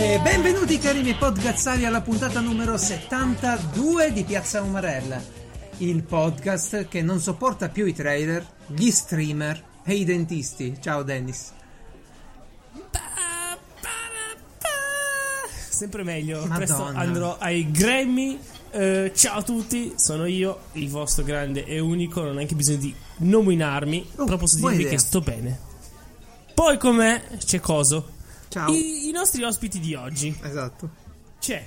Benvenuti cari miei podcazzari alla puntata numero 72 di Piazza Umarella, il podcast che non sopporta più i trailer, gli streamer e i dentisti. Ciao Dennis. Sempre meglio, Madonna. presto andrò ai Grammy. Eh, ciao a tutti, sono io, il vostro grande e unico, non ho neanche bisogno di nominarmi, Oh, però posso dirvi idea. che sto bene. Poi con me c'è Coso, Ciao. I, i nostri ospiti di oggi. Esatto. C'è,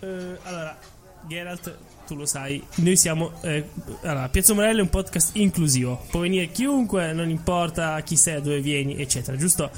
eh, allora, Geralt, tu lo sai, noi siamo, eh, allora, Piazza Morello è un podcast inclusivo, può venire chiunque, non importa chi sei, da dove vieni, eccetera, giusto?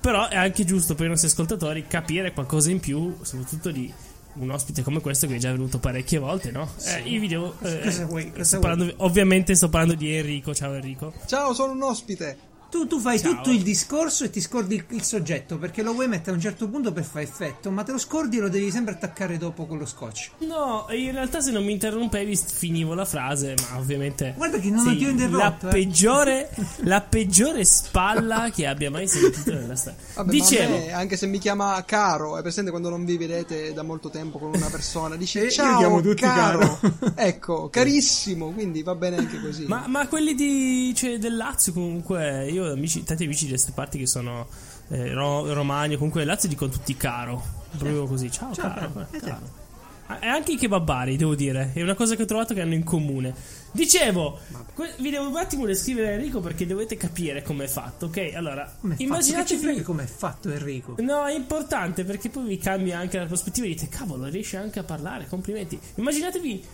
Però è anche giusto per i nostri ascoltatori capire qualcosa in più, soprattutto di un ospite come questo che è già venuto parecchie volte, no? Eh, io vi devo, eh, Cosa vuoi- cosa sto vuoi? parlando- ovviamente sto parlando di Enrico, ciao Enrico. Ciao, sono un ospite. Tu, tu fai Ciao. tutto il discorso e ti scordi il, il soggetto perché lo vuoi mettere a un certo punto per fare effetto, ma te lo scordi e lo devi sempre attaccare dopo con lo scotch. No, in realtà se non mi interrompevi finivo la frase, ma ovviamente... Guarda che non Sì, ti ho interrotto. La eh. peggiore, la peggiore spalla che abbia mai sentito nella storia. Vabbè, Dicevo, ma a me, anche se mi chiama caro, è presente quando non vi vedete da molto tempo con una persona, dice Eh, io ciao chiamo tutti caro. caro. ecco, carissimo, quindi va bene anche così. ma, ma quelli di, cioè, del Lazio comunque, io ho amici, tanti amici di queste parti che sono eh, ro- romani, comunque Lazio dicono tutti caro, proprio così, ciao, Ciao, caro. caro. eh, caro. Ah, E anche i kebabari, devo dire, è una cosa che ho trovato che hanno in comune. Dicevo, que- vi devo un attimo descrivere Enrico perché dovete capire come è fatto, ok? Allora, Come è fatto? Che ci immaginatevi... frega come è fatto Enrico? No, è importante perché poi vi cambia anche la prospettiva e dite, cavolo, riesce anche a parlare, complimenti. Immaginatevi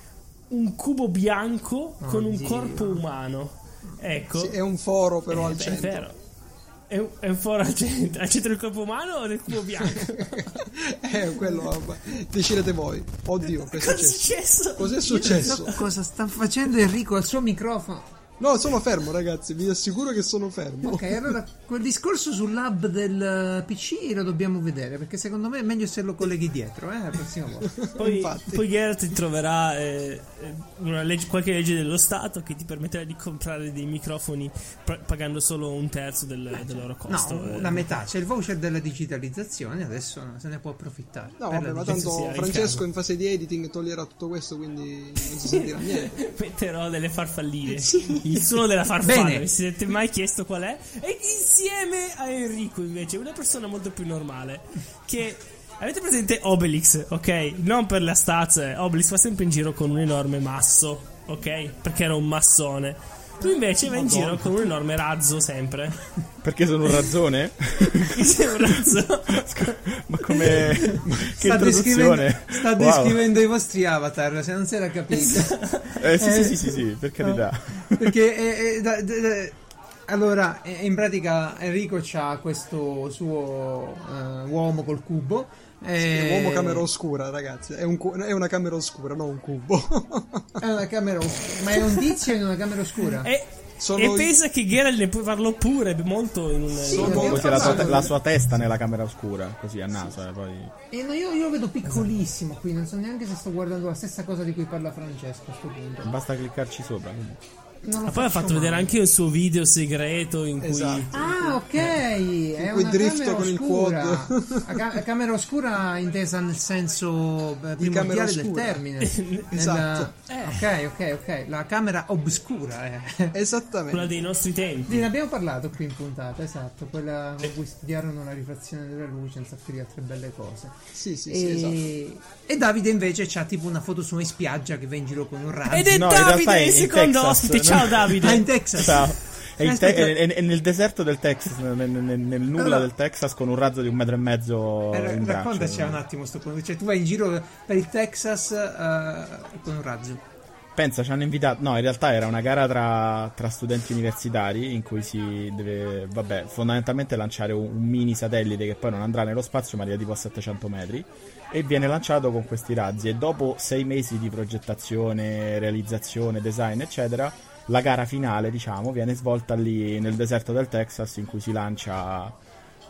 un cubo bianco con un Oddio. corpo umano. Ecco. Sì, è un foro però Eh, al beh, centro. È vero. È un, è un foro al centro. Al centro del corpo umano o del cubo bianco? eh, quello, decidete voi. Oddio, che è Cosa è successo? successo? Cos'è So successo? cosa sta facendo Enrico al suo microfono? No, sono fermo, ragazzi, vi assicuro che sono fermo. Ok, allora quel discorso sull'hub del eh, PC lo dobbiamo vedere perché secondo me è meglio se lo colleghi dietro, eh, la prossima volta. Poi, poi Geralt ti troverà eh, una legge- qualche legge dello Stato che ti permetterà di comprare dei microfoni pra- pagando solo un terzo del, del loro costo. No, eh. la metà, c'è il voucher della digitalizzazione, adesso se ne può approfittare. No, vabbè, ma tanto sì, in Francesco casa. in fase di editing toglierà tutto questo, quindi non si sentirà niente. Metterò delle farfalline. Il suono della farfalla. Bene. Vi siete mai chiesto qual è? E insieme a Enrico, invece, una persona molto più normale. Che. Avete presente Obelix, ok? Non per la stazza. Obelix va sempre in giro con un enorme masso, ok? Perché era un massone. Tu invece vai in giro con un enorme razzo sempre. Perché sono un razzone? Che sei un razzo. Ma come. ma che Sta descrivendo, sta Wow. descrivendo i vostri avatar, se non si era capito. Eh, sì, Eh, sì, sì, sì, sì, per carità. Perché eh, eh, da- da- da- allora, eh, in pratica Enrico ha questo suo eh, uomo col cubo. È eh, un uomo camera oscura, ragazzi. È, un cu- è una camera oscura, non un cubo. È una camera oscura. Ma è un tizio in una camera oscura? E, Sono e i- pensa che Geralt ne può farlo pure molto in un. Sì, abbiamo Così la sua, la sua testa nella camera oscura, così a naso, eh, poi. Eh, no, io, io lo vedo piccolissimo qui, non so neanche se sto guardando la stessa cosa di cui parla Francesco a questo punto. Basta cliccarci sopra. quindi. Non lo Ma poi ha fatto vedere mai. anche il suo video segreto in cui. Esatto. Ah, ok. È cui una drifto camera con il oscura. quad. La ca- camera oscura intesa nel senso eh, Di camera primordiale del oscura. termine. Esatto. Nella- Ok, ok, ok. La camera obscura. Eh. Esattamente. Quella dei nostri tempi. Ne abbiamo parlato qui in puntata, esatto. Quella con cui studiarono la rifrazione della luce, un sacco di altre belle cose. Sì, sì, sì, esatto. E... e Davide invece c'ha tipo una foto su in spiaggia che va in giro con un razzo. Ed è No, Davide, il in secondo Texas. ospite. Ciao Davide. Ah, in Texas. Ciao. È, in te- è- è- è nel deserto del Texas, nel, nel- nel- nel nulla Allora- del Texas, con un razzo di un metro e mezzo Eh, in braccio. raccontaci un attimo sto punto. Cioè, tu vai in giro per il Texas eh, con un razzo. Pensa, ci hanno invitato. No, in realtà era una gara tra, tra studenti universitari in cui si deve, vabbè, fondamentalmente lanciare un, un mini satellite che poi non andrà nello spazio, ma arriva tipo a 700 metri. E viene lanciato con questi razzi. E dopo sei mesi di progettazione, realizzazione, design, eccetera, la gara finale, diciamo, viene svolta lì nel deserto del Texas in cui si lancia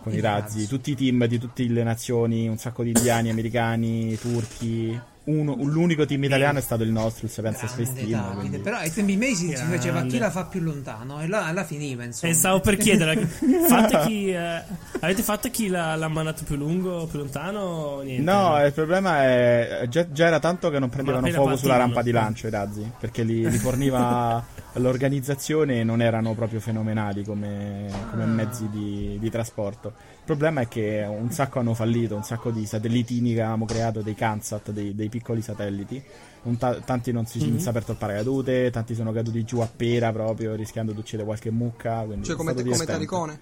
con i razzi, tutti i team di tutte le nazioni, un sacco di indiani, americani, turchi. Uno- l'unico team italiano è stato il nostro, il Sapienza Space Team. Quindi- Però ai tempi miei si, si faceva chi la fa più lontano e là, là finiva insomma. E stavo per chiedere, fate chi, eh, avete fatto chi l'ha, l'ha mandato più lungo, più lontano? o Niente. No, il problema è già, già era tanto che non prendevano fuoco sulla rampa di lancio i razzi, perché li, li forniva l'organizzazione e non erano proprio fenomenali come, come mezzi di, di trasporto. Il problema è che un sacco hanno fallito, un sacco di satellitini che avevamo creato, dei Kansat, dei, dei piccoli satelliti. Un ta- tanti non si, non si è aperto il paracadute, tanti sono caduti giù a pera proprio, rischiando di uccidere qualche mucca. quindi Cioè come, come. Taricone.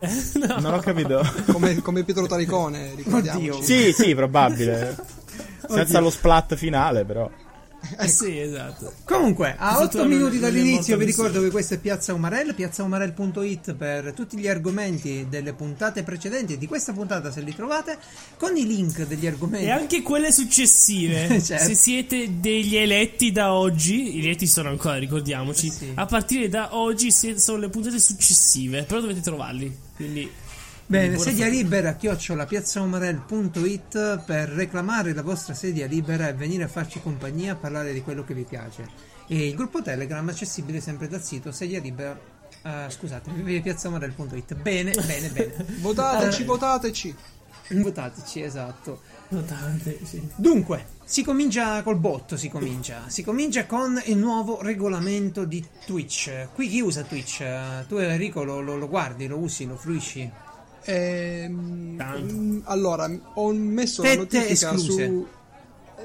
Non ho capito. Come, come Pietro Taricone, ricordiamoci. Oddio. sì, sì, probabile. Senza Oddio. lo splat finale, però. Eh sì, esatto. Comunque, a Esatto, 8 non- minuti dall'inizio vi ricordo che questo è Piazza Umarell, piazzaumarell.it per tutti gli argomenti delle puntate precedenti di questa puntata se li trovate, con i link degli argomenti. E anche quelle successive. Certo. Se siete degli eletti da oggi, gli eletti sono ancora, ricordiamoci. Eh sì. A partire da oggi sono le puntate successive, però dovete trovarli. Quindi Bene, sedia libera, chiocciola piazzaumarell.it per reclamare la vostra sedia libera e venire a farci compagnia a parlare di quello che vi piace. E il gruppo Telegram accessibile sempre dal sito sedia libera. eh, scusate, piazzaumarell.it. Bene, bene, bene. Votateci, Eh, votateci. Votateci, esatto. Notate, sì. Dunque, si comincia col botto, si comincia. Si comincia con il nuovo regolamento di Twitch. Qui chi usa Twitch? Tu Enrico lo, lo- lo guardi, lo usi, lo fruisci? Ehm, Tanto. mm, allora, ho messo Tette la notifica escluse. su.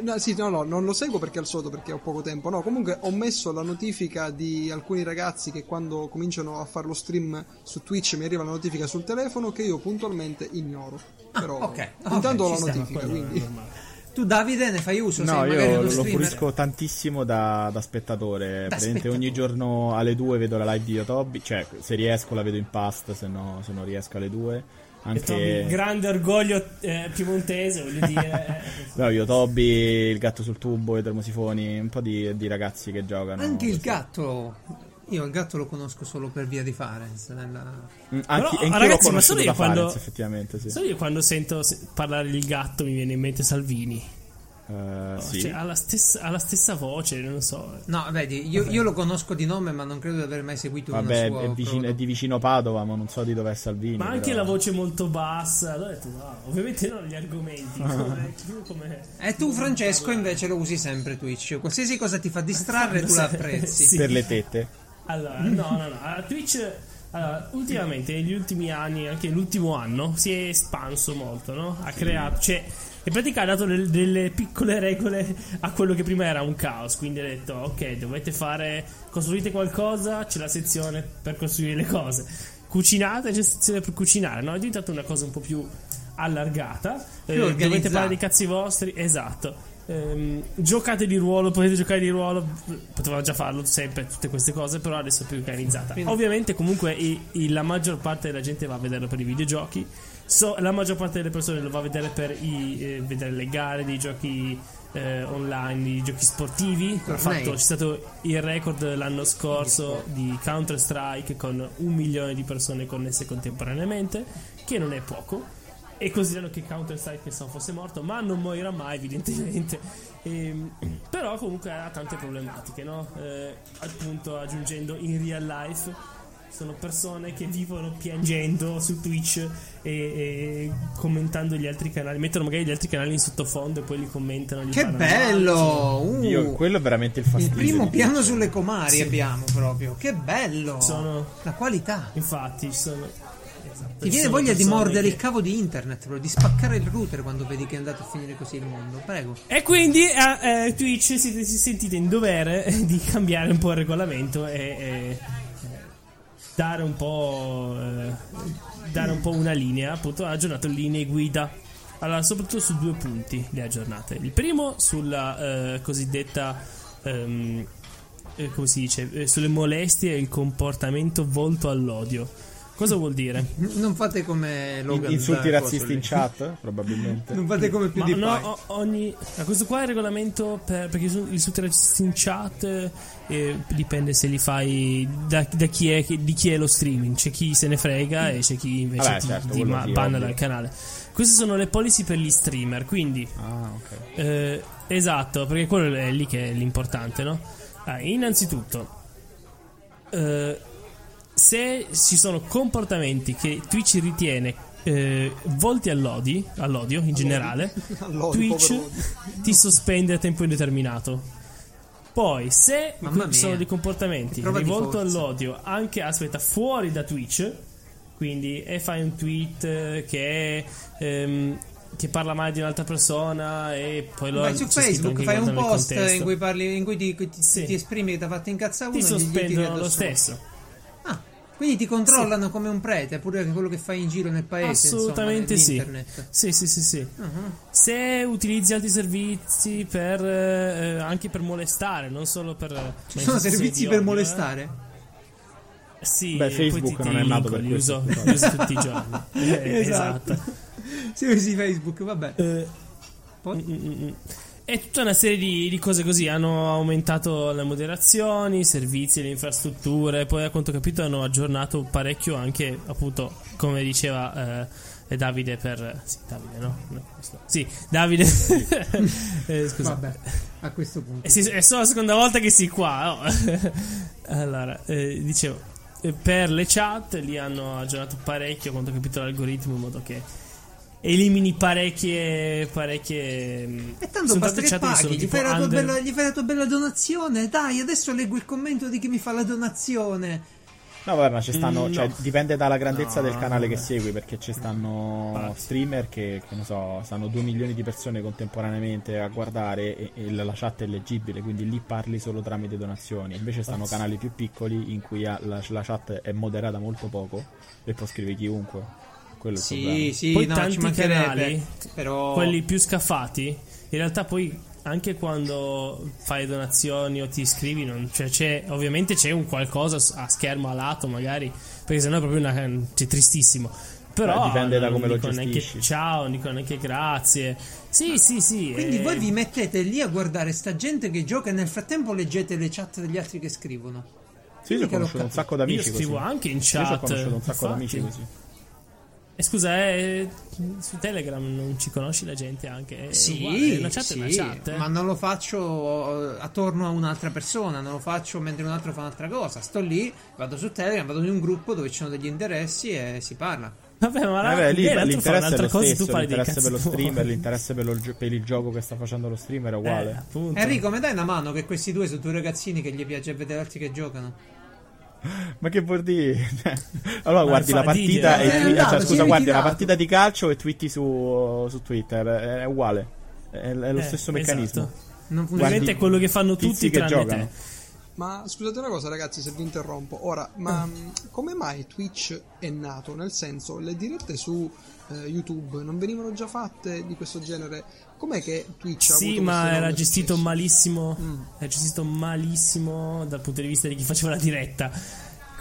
No, sì, no, no, non lo seguo perché al solito perché ho poco tempo. No, comunque ho messo la notifica di alcuni ragazzi che quando cominciano a fare lo stream su Twitch mi arriva la notifica sul telefono che io puntualmente ignoro. Però ok, intanto ok, ho la notifica, quindi normale. Tu Davide ne fai uso? No, io lo streamer? fruisco tantissimo da, da spettatore. Praticamente ogni giorno alle 2 vedo la live di Yotobi. Cioè, se riesco la vedo in past, se no, se non riesco alle 2. E trovi Anche grande orgoglio eh, piemontese, voglio dire. eh, no, Yotobi, il gatto sul tubo, i termosifoni, un po' di, di ragazzi che giocano. Anche il così. gatto. Io il gatto lo conosco solo per via di Farenz. Nella... Mm, Anche, Però, ragazzi, ma solo io da quando- Farenz, effettivamente, sì. Solo io quando sento se- parlare del gatto mi viene in mente Salvini. Eh, sì. Cioè, ha la, stessa, ha la stessa voce, non so. No, vedi, io, io lo conosco di nome, ma non credo di aver mai seguito Vabbè, una sua è, vicino, è di vicino Padova, ma non so di dov'è Salvini. Ma anche però- la voce molto bassa. Allora detto, no, ovviamente non gli argomenti. come, come... E tu, Francesco, invece lo usi sempre Twitch. Qualsiasi cosa ti fa distrarre, tu la apprezzi. Sì. Per le tette. Allora, no, no, no. Twitch, allora, ultimamente, negli ultimi anni, anche l'ultimo anno, si è espanso molto, no? Ha creato, cioè, in pratica ha dato del- delle piccole regole a quello che prima era un caos. Quindi ha detto, ok, dovete fare, costruite qualcosa, c'è la sezione per costruire le cose. Cucinate, c'è la sezione per cucinare, no? È diventata una cosa un po' più allargata. Eh, dovete fare dei cazzi vostri, esatto. Ehm, giocate di ruolo, potete giocare di ruolo, potevano già farlo sempre tutte queste cose, però adesso è più organizzata. Ovviamente, comunque, i- i- la maggior parte della gente va a vederlo per i videogiochi. So- la maggior parte delle persone lo va a vedere per i, eh, vedere le gare dei giochi eh, online, i giochi sportivi. Fatto- c'è stato il record l'anno scorso di Counter Strike con un milione di persone connesse contemporaneamente, che non è poco e considerano che Counter Strike pensavo fosse morto, ma non morirà mai evidentemente. Ehm, però comunque ha tante problematiche, no? Eh, appunto aggiungendo in real life sono persone che vivono piangendo su Twitch e, e commentando gli altri canali, mettono magari gli altri canali in sottofondo e poi li commentano. gli Che bello! Uh, Io, quello è veramente il il fastidio. primo di- piano sulle comari abbiamo proprio. Che bello! Sono- La qualità. Infatti, ci sono. Esatto, Ti viene voglia di mordere che- il cavo di internet, proprio, di spaccare il router quando vedi che è andato a finire così il mondo. Prego. E quindi a eh, Twitch siete, si sentite in dovere di cambiare un po' il regolamento e, e, eh, dare un po' eh, dare un po' una linea. Appunto, ha aggiornato linee guida. Allora, soprattutto su due punti le aggiornate. Il primo sulla eh, cosiddetta ehm, eh, come si dice, eh, sulle molestie e il comportamento volto all'odio. Cosa vuol dire? Non fate come Logan. Insulti razzisti in chat, probabilmente. Non fate come più Ma di no, o- ogni, a questo qua è il regolamento per, perché i insulti razzisti in chat eh, dipende se li fai da, da chi è, di chi è lo streaming. C'è chi se ne frega e c'è chi invece Vabbè, ti, certo, ti ma- banna ovvio. dal canale. Queste sono le policy per gli streamer, quindi Ah, ok. eh, esatto, perché quello è lì che è l'importante, no? Ah, innanzitutto, eh, se ci sono comportamenti che Twitch ritiene eh, volti all'odi, all'odio in generale, All'odio, Twitch ti sospende a tempo indeterminato. Poi, se ci sono dei comportamenti rivolti all'odio, anche aspetta, fuori da Twitch, quindi e fai un tweet che, ehm, che parla male di un'altra persona e poi lo Vai su Facebook, fai un post in cui parli, in cui ti, ti- Sì. ti esprimi che ti ha fatto incazzare ti uno e tiri sospendono lo stesso. Ah, quindi ti controllano come un prete, pure quello che fai in giro nel paese, Assolutamente insomma, sì. Sì, sì, sì, sì. Uh-huh. Se utilizzi altri servizi per eh, anche per molestare, non solo per Ci sono servizi per molestare? Sì, Beh, poi Facebook ti- ti non è nato per li questo, uso, li uso tutti i giorni. Eh, esatto. Se usi Facebook, vabbè. Eh, Poi? mm, mm, mm. E tutta una serie di, di cose così. Hanno aumentato le moderazioni, i servizi, le infrastrutture. Poi, a quanto ho capito, hanno aggiornato parecchio anche, appunto, come diceva eh, Davide per. Sì, Davide, no? No, Sì, Davide. eh, scusa. Vabbè, a questo punto. Eh sì, è solo la seconda volta che si qua. no? allora, eh, dicevo, eh, per le chat li hanno aggiornato parecchio, a quanto ho capito l'algoritmo, in modo che elimini parecchie. parecchie. mh, E tanto sono basta che che paghi, gli fai, la tua under- bella, gli fai la tua bella donazione. Dai, adesso leggo il commento di chi mi fa la donazione. No, vabbè, ma ci stanno. Mm, cioè, no. dipende dalla grandezza No, del canale che vabbè. segui. Perché ci stanno Infatti. streamer che, che ne so, stanno 2 milioni di persone contemporaneamente a guardare e, e la chat è leggibile. Quindi lì parli solo tramite donazioni. Invece stanno Infatti. canali più piccoli in cui ha- la, la chat è moderata molto poco e può scrivere chiunque. Quello è Sì, sì, Poi no, tanti canali, Però quelli più scaffati, in realtà poi anche quando fai donazioni o ti iscrivi, non- cioè c'è, ovviamente c'è un qualcosa a schermo a lato magari, perché sennò è proprio una, c'è tristissimo. Però Beh, dipende da come lo dicono neanche gestisci. ciao, non dicono neanche grazie. Sì, sì, sì. Quindi eh, voi vi mettete lì a guardare sta gente che gioca e nel frattempo leggete le chat degli altri che scrivono. Sì, io ho conosciuto un sacco di Io scrivo così. anche in Io ci ho chat. conosciuto un sacco infatti. così. E scusa, eh, su Telegram non ci conosci la gente anche? Sì, uguale, una chat sì, è una chat. eh. ma non lo faccio eh, attorno a un'altra persona, non lo faccio mentre un altro fa un'altra cosa. Sto lì, vado su Telegram, vado in un gruppo dove ci sono degli interessi e si parla. Vabbè, ma la, Eh beh, lì l'altro fa l'interesse è lo cosa tu stesso, l'interesse per lo streamer, l'interesse per, lo per il gioco che sta facendo lo streamer è Eh, uguale. appunto. Enrico, mi dai una mano che questi due sono due ragazzini che gli piace vedere altri che giocano? Ma che vuol dire? allora Ma guardi la partita ridere. e Eh, twi- andato, cioè, scusa, è guardi la partita di calcio e twitti su, su Twitter, è uguale. È, è lo Eh, stesso meccanismo. esatto. Non funziona. Ovviamente Guardi, è quello che fanno tutti che tranne giocano. Ma scusate una cosa, ragazzi, se vi interrompo. Ora, ma mh, come mai Twitch è nato? Nel senso, le dirette su eh, YouTube non venivano già fatte di questo genere? Com'è che Twitch ha Sì, avuto ma era gestito successo? malissimo. Mm. Era gestito malissimo dal punto di vista di chi faceva la diretta.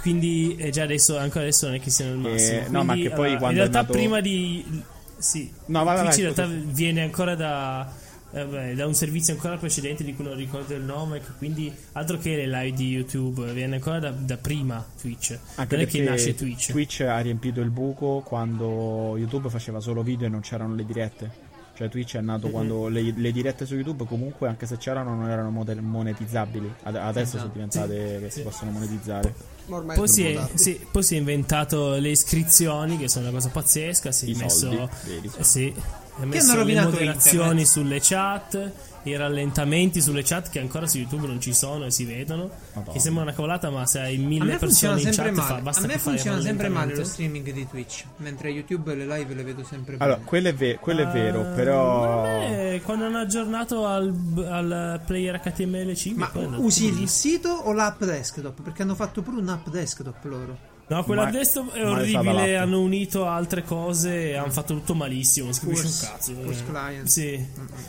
Quindi eh, già adesso, ancora adesso non è che siano il Eh, massimo. no, ma Quindi, che poi allora, quando in è realtà nato- prima di sì, No, vai, vai, Twitch in vai, realtà scusa. viene ancora da eh, beh, da un servizio ancora precedente di cui non ricordo il nome, quindi altro che le live di YouTube, viene ancora da, da prima Twitch. Anche non è che perché nasce Twitch. ha riempito il buco quando YouTube faceva solo video e non c'erano le dirette. Cioè Twitch è nato Mhm. quando le, le dirette su YouTube comunque anche se c'erano non erano moder- monetizzabili. Ad- adesso Esatto. sono diventate che si Sì. possono monetizzare. Ma ormai Poi è si, è, sì, poi si è inventato le iscrizioni, che sono una cosa pazzesca. Si è I messo, soldi, vedi. eh, sì, ha hanno messo le moderazioni sulle chat, i rallentamenti sulle chat che ancora su YouTube non ci sono e si vedono. Madonna. Che sembra una cavolata, ma se hai mille persone in chat, male. fa, basta A me funziona sempre male lo streaming di Twitch, mentre YouTube e le live le vedo sempre Allora, bene. quello è, ve- quello è vero, Eh, però... me, quando hanno aggiornato al, al player HTML5, Ma usi il sito o l'app desktop? Perché hanno fatto pure un'app desktop loro. No, quella Ma- desktop è è orribile. l'app. Hanno unito altre cose e hanno fatto tutto malissimo. Non si capisce un cazzo. Force eh. Client. Sì,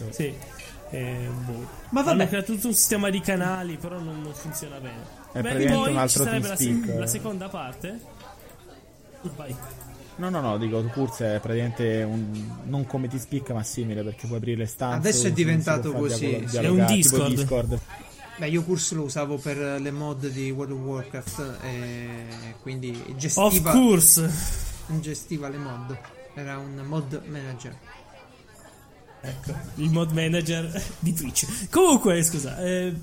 sì. Eh, boh. Ma vabbè. Hanno creato tutto un sistema di canali, però non, non funziona bene. È Beh, praticamente poi un altro ci sarebbe la, se- eh. la seconda parte. Vai. No, no, no, dico, Curse è praticamente un, non come ti spicca, ma simile perché puoi aprire le stanze. Adesso è diventato così, dialogo- sì. È un tipo Discord. Discord. Beh, io Curse lo usavo per le mod di World of Warcraft e quindi Of gestiva, course. gestiva le mod. Era un mod manager. Ecco, il mod manager di Twitch. Comunque, scusa, eh,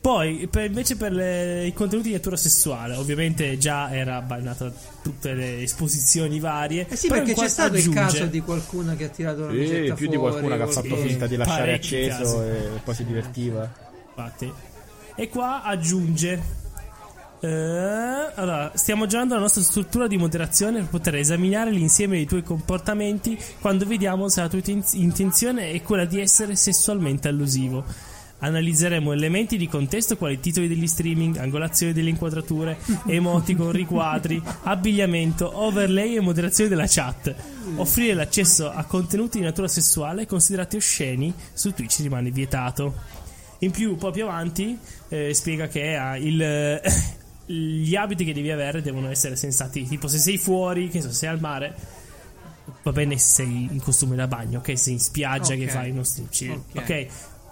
poi per- invece per le- i contenuti di natura sessuale, ovviamente già era bannata tutte le esposizioni varie. Eh sì, perché c'è stato il aggiunge- caso di qualcuno che ha tirato la Sì, più di fuori, qualcuno che ha fatto finta di lasciare acceso casi. e poi si divertiva. Infatti. E qua aggiunge. eh, allora, stiamo aggiornando la nostra struttura di moderazione per poter esaminare l'insieme dei tuoi comportamenti quando vediamo se la tua inten- intenzione è quella di essere sessualmente allusivo. Analizzeremo elementi di contesto quali titoli degli streaming, angolazione delle inquadrature, emoticon, riquadri, abbigliamento, overlay e moderazione della chat. Offrire l'accesso a contenuti di natura sessuale considerati osceni su Twitch rimane vietato. In più, poi più avanti, eh, spiega che ha il, gli abiti che devi avere devono essere sensati. Tipo, se sei fuori, che so, se sei al mare, va bene se sei in costume da bagno, ok? Se sei in spiaggia che Ok. fai uno stream chill, Ok. ok?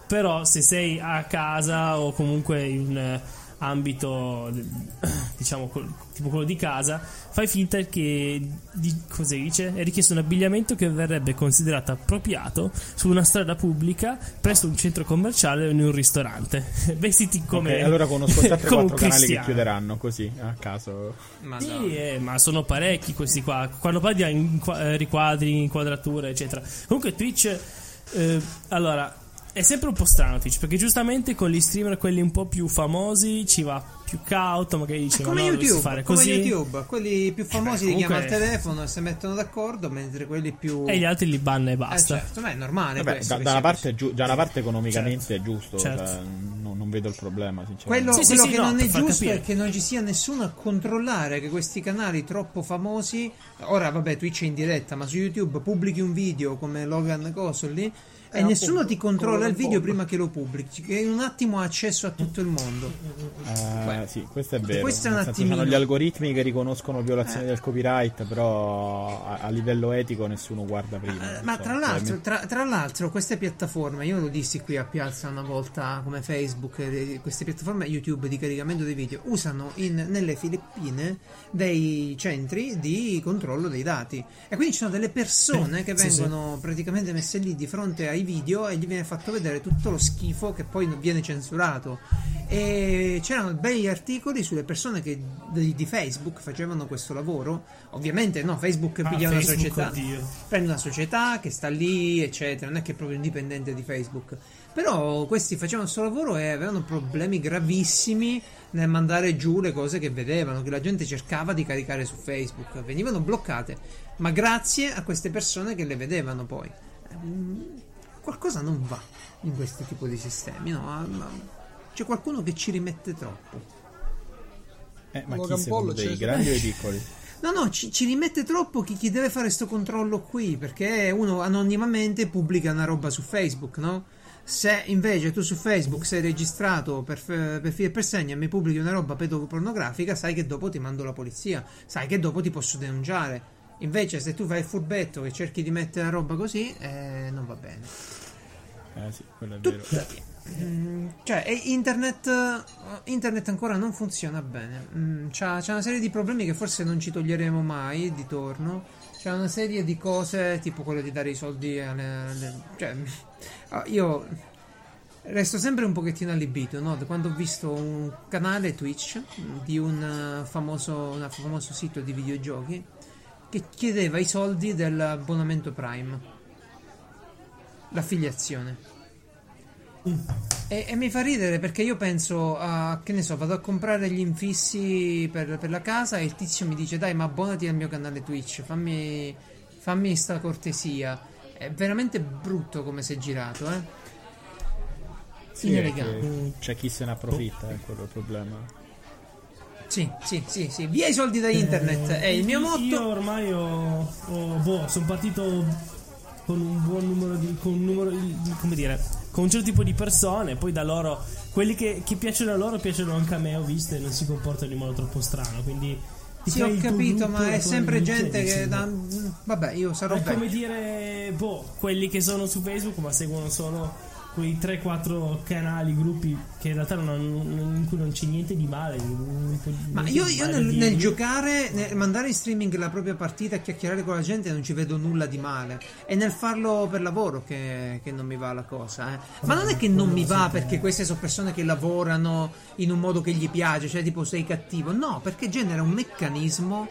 Però se sei a casa o comunque in eh, ambito, diciamo, tipo quello di casa, fai finta che, di, cosa dice? È richiesto un abbigliamento che verrebbe considerato appropriato su una strada pubblica, presso un centro commerciale o in un ristorante. Vestiti come... Ok, allora conosco già 3 come un 4 canali che chiuderanno così, a caso. Madonna. Sì, eh, ma sono parecchi questi qua. Quando parli di inqua- eh, riquadri, inquadrature, eccetera. Comunque Twitch, eh, allora, è sempre un po' strano Twitch, perché giustamente con gli streamer, quelli un po' più famosi, ci va più cauto, magari dice, come no, YouTube, fare come così. YouTube, quelli più famosi beh, li chiama al telefono e si mettono d'accordo, mentre quelli più... E gli altri li banna e Eh, basta. certo, ma è normale Vabbè, questo. da, da una parte, è giu- da una parte economicamente è giusto, Certo. cioè, no- non vedo il problema, Quello, sinceramente. Sì, sì, quello sì, che no, non è giusto capire. è che non ci sia nessuno a controllare che questi canali troppo famosi. Ora, vabbè, Twitch è in diretta, ma su YouTube pubblichi un video come Logan Coso lì. E Eh, nessuno appunto, ti controlla il video prima che lo pubblichi, che in un attimo ha accesso a tutto il mondo. Beh, sì, questo è vero. questo è un attimino- c'hanno gli algoritmi che riconoscono violazioni Eh. del copyright, però a, a livello etico nessuno guarda prima. Eh, ma Cioè, tra l'altro, veramente- tra, tra l'altro, queste piattaforme, io lo dissi qui a Piazza una volta come Facebook, eh, queste piattaforme YouTube di caricamento dei video usano in- nelle Filippine dei centri di controllo dei dati. E quindi ci sono delle persone che Sì, sì. vengono praticamente messe lì di fronte ai video e gli viene fatto vedere tutto lo schifo che poi viene censurato. E c'erano bei articoli sulle persone che di, di Facebook facevano questo lavoro. Ovviamente no, Facebook Ah, piglia una società oddio. prende una società che sta lì, eccetera, non è che è proprio indipendente di Facebook. Però questi facevano questo lavoro e avevano problemi gravissimi nel mandare giù le cose che vedevano, che la gente cercava di caricare su Facebook, venivano bloccate, ma grazie a queste persone che le vedevano poi. Qualcosa non va in questo tipo di sistemi, no? C'è qualcuno che ci rimette troppo. Eh, ma Logan chi Paul secondo te, c'è- i grandi o i piccoli? No, no, ci, ci rimette troppo chi, chi deve fare questo controllo qui, perché uno anonimamente pubblica una roba su Facebook, no? Se invece tu su Facebook sei registrato per, per e per segno e mi pubblichi una roba pedopornografica, sai che dopo ti mando la polizia, sai che dopo ti posso denunciare. Invece se tu fai il furbetto e cerchi di mettere la roba così, eh, non va bene. Eh sì, quello è vero. Tuttavia, mm, cioè, internet, eh, internet ancora non funziona bene. Mm, c'ha, c'ha una serie di problemi che forse non ci toglieremo mai di torno. C'è una serie di cose, tipo quello di dare i soldi alle. alle- cioè, ah, io resto sempre un pochettino allibito, no? Da quando ho visto un canale Twitch di un eh, famoso, un famoso sito di videogiochi che chiedeva i soldi dell'abbonamento Prime. L'affiliazione. E, e mi fa ridere perché io penso a, che ne so, vado a comprare gli infissi per, per la casa e il tizio mi dice dai ma abbonati al mio canale Twitch, fammi, fammi sta cortesia. È veramente brutto come si è girato, eh. Sì, Inelegante. è che c'è chi se ne approfitta, è quello il problema. Sì, sì, sì, sì. Via i soldi da internet è il mio Eh, Io motto. ormai ho, ho- boh, sono partito con un buon numero di, con un numero di, come dire, con un certo tipo di persone, poi da loro, quelli che, che piacciono a loro piacciono anche a me, ho visto, e non si comportano in modo troppo strano, quindi Sì, ho capito, ma è sempre gente che. da- Vabbè, io sarò È come dire, boh, quelli che sono su Facebook ma seguono solo quei 3-4 canali, gruppi che in realtà non hanno- in cui non c'è niente di male. po' di- Ma io, io nel, di- nel giocare, nel mandare in streaming la propria partita chiacchierare con la gente non ci vedo nulla di male. È nel farlo per lavoro che, che non mi va la cosa. eh. Ma non è che non mi va perché queste sono persone che lavorano in un modo che gli piace, cioè tipo sei cattivo. No, perché genera un meccanismo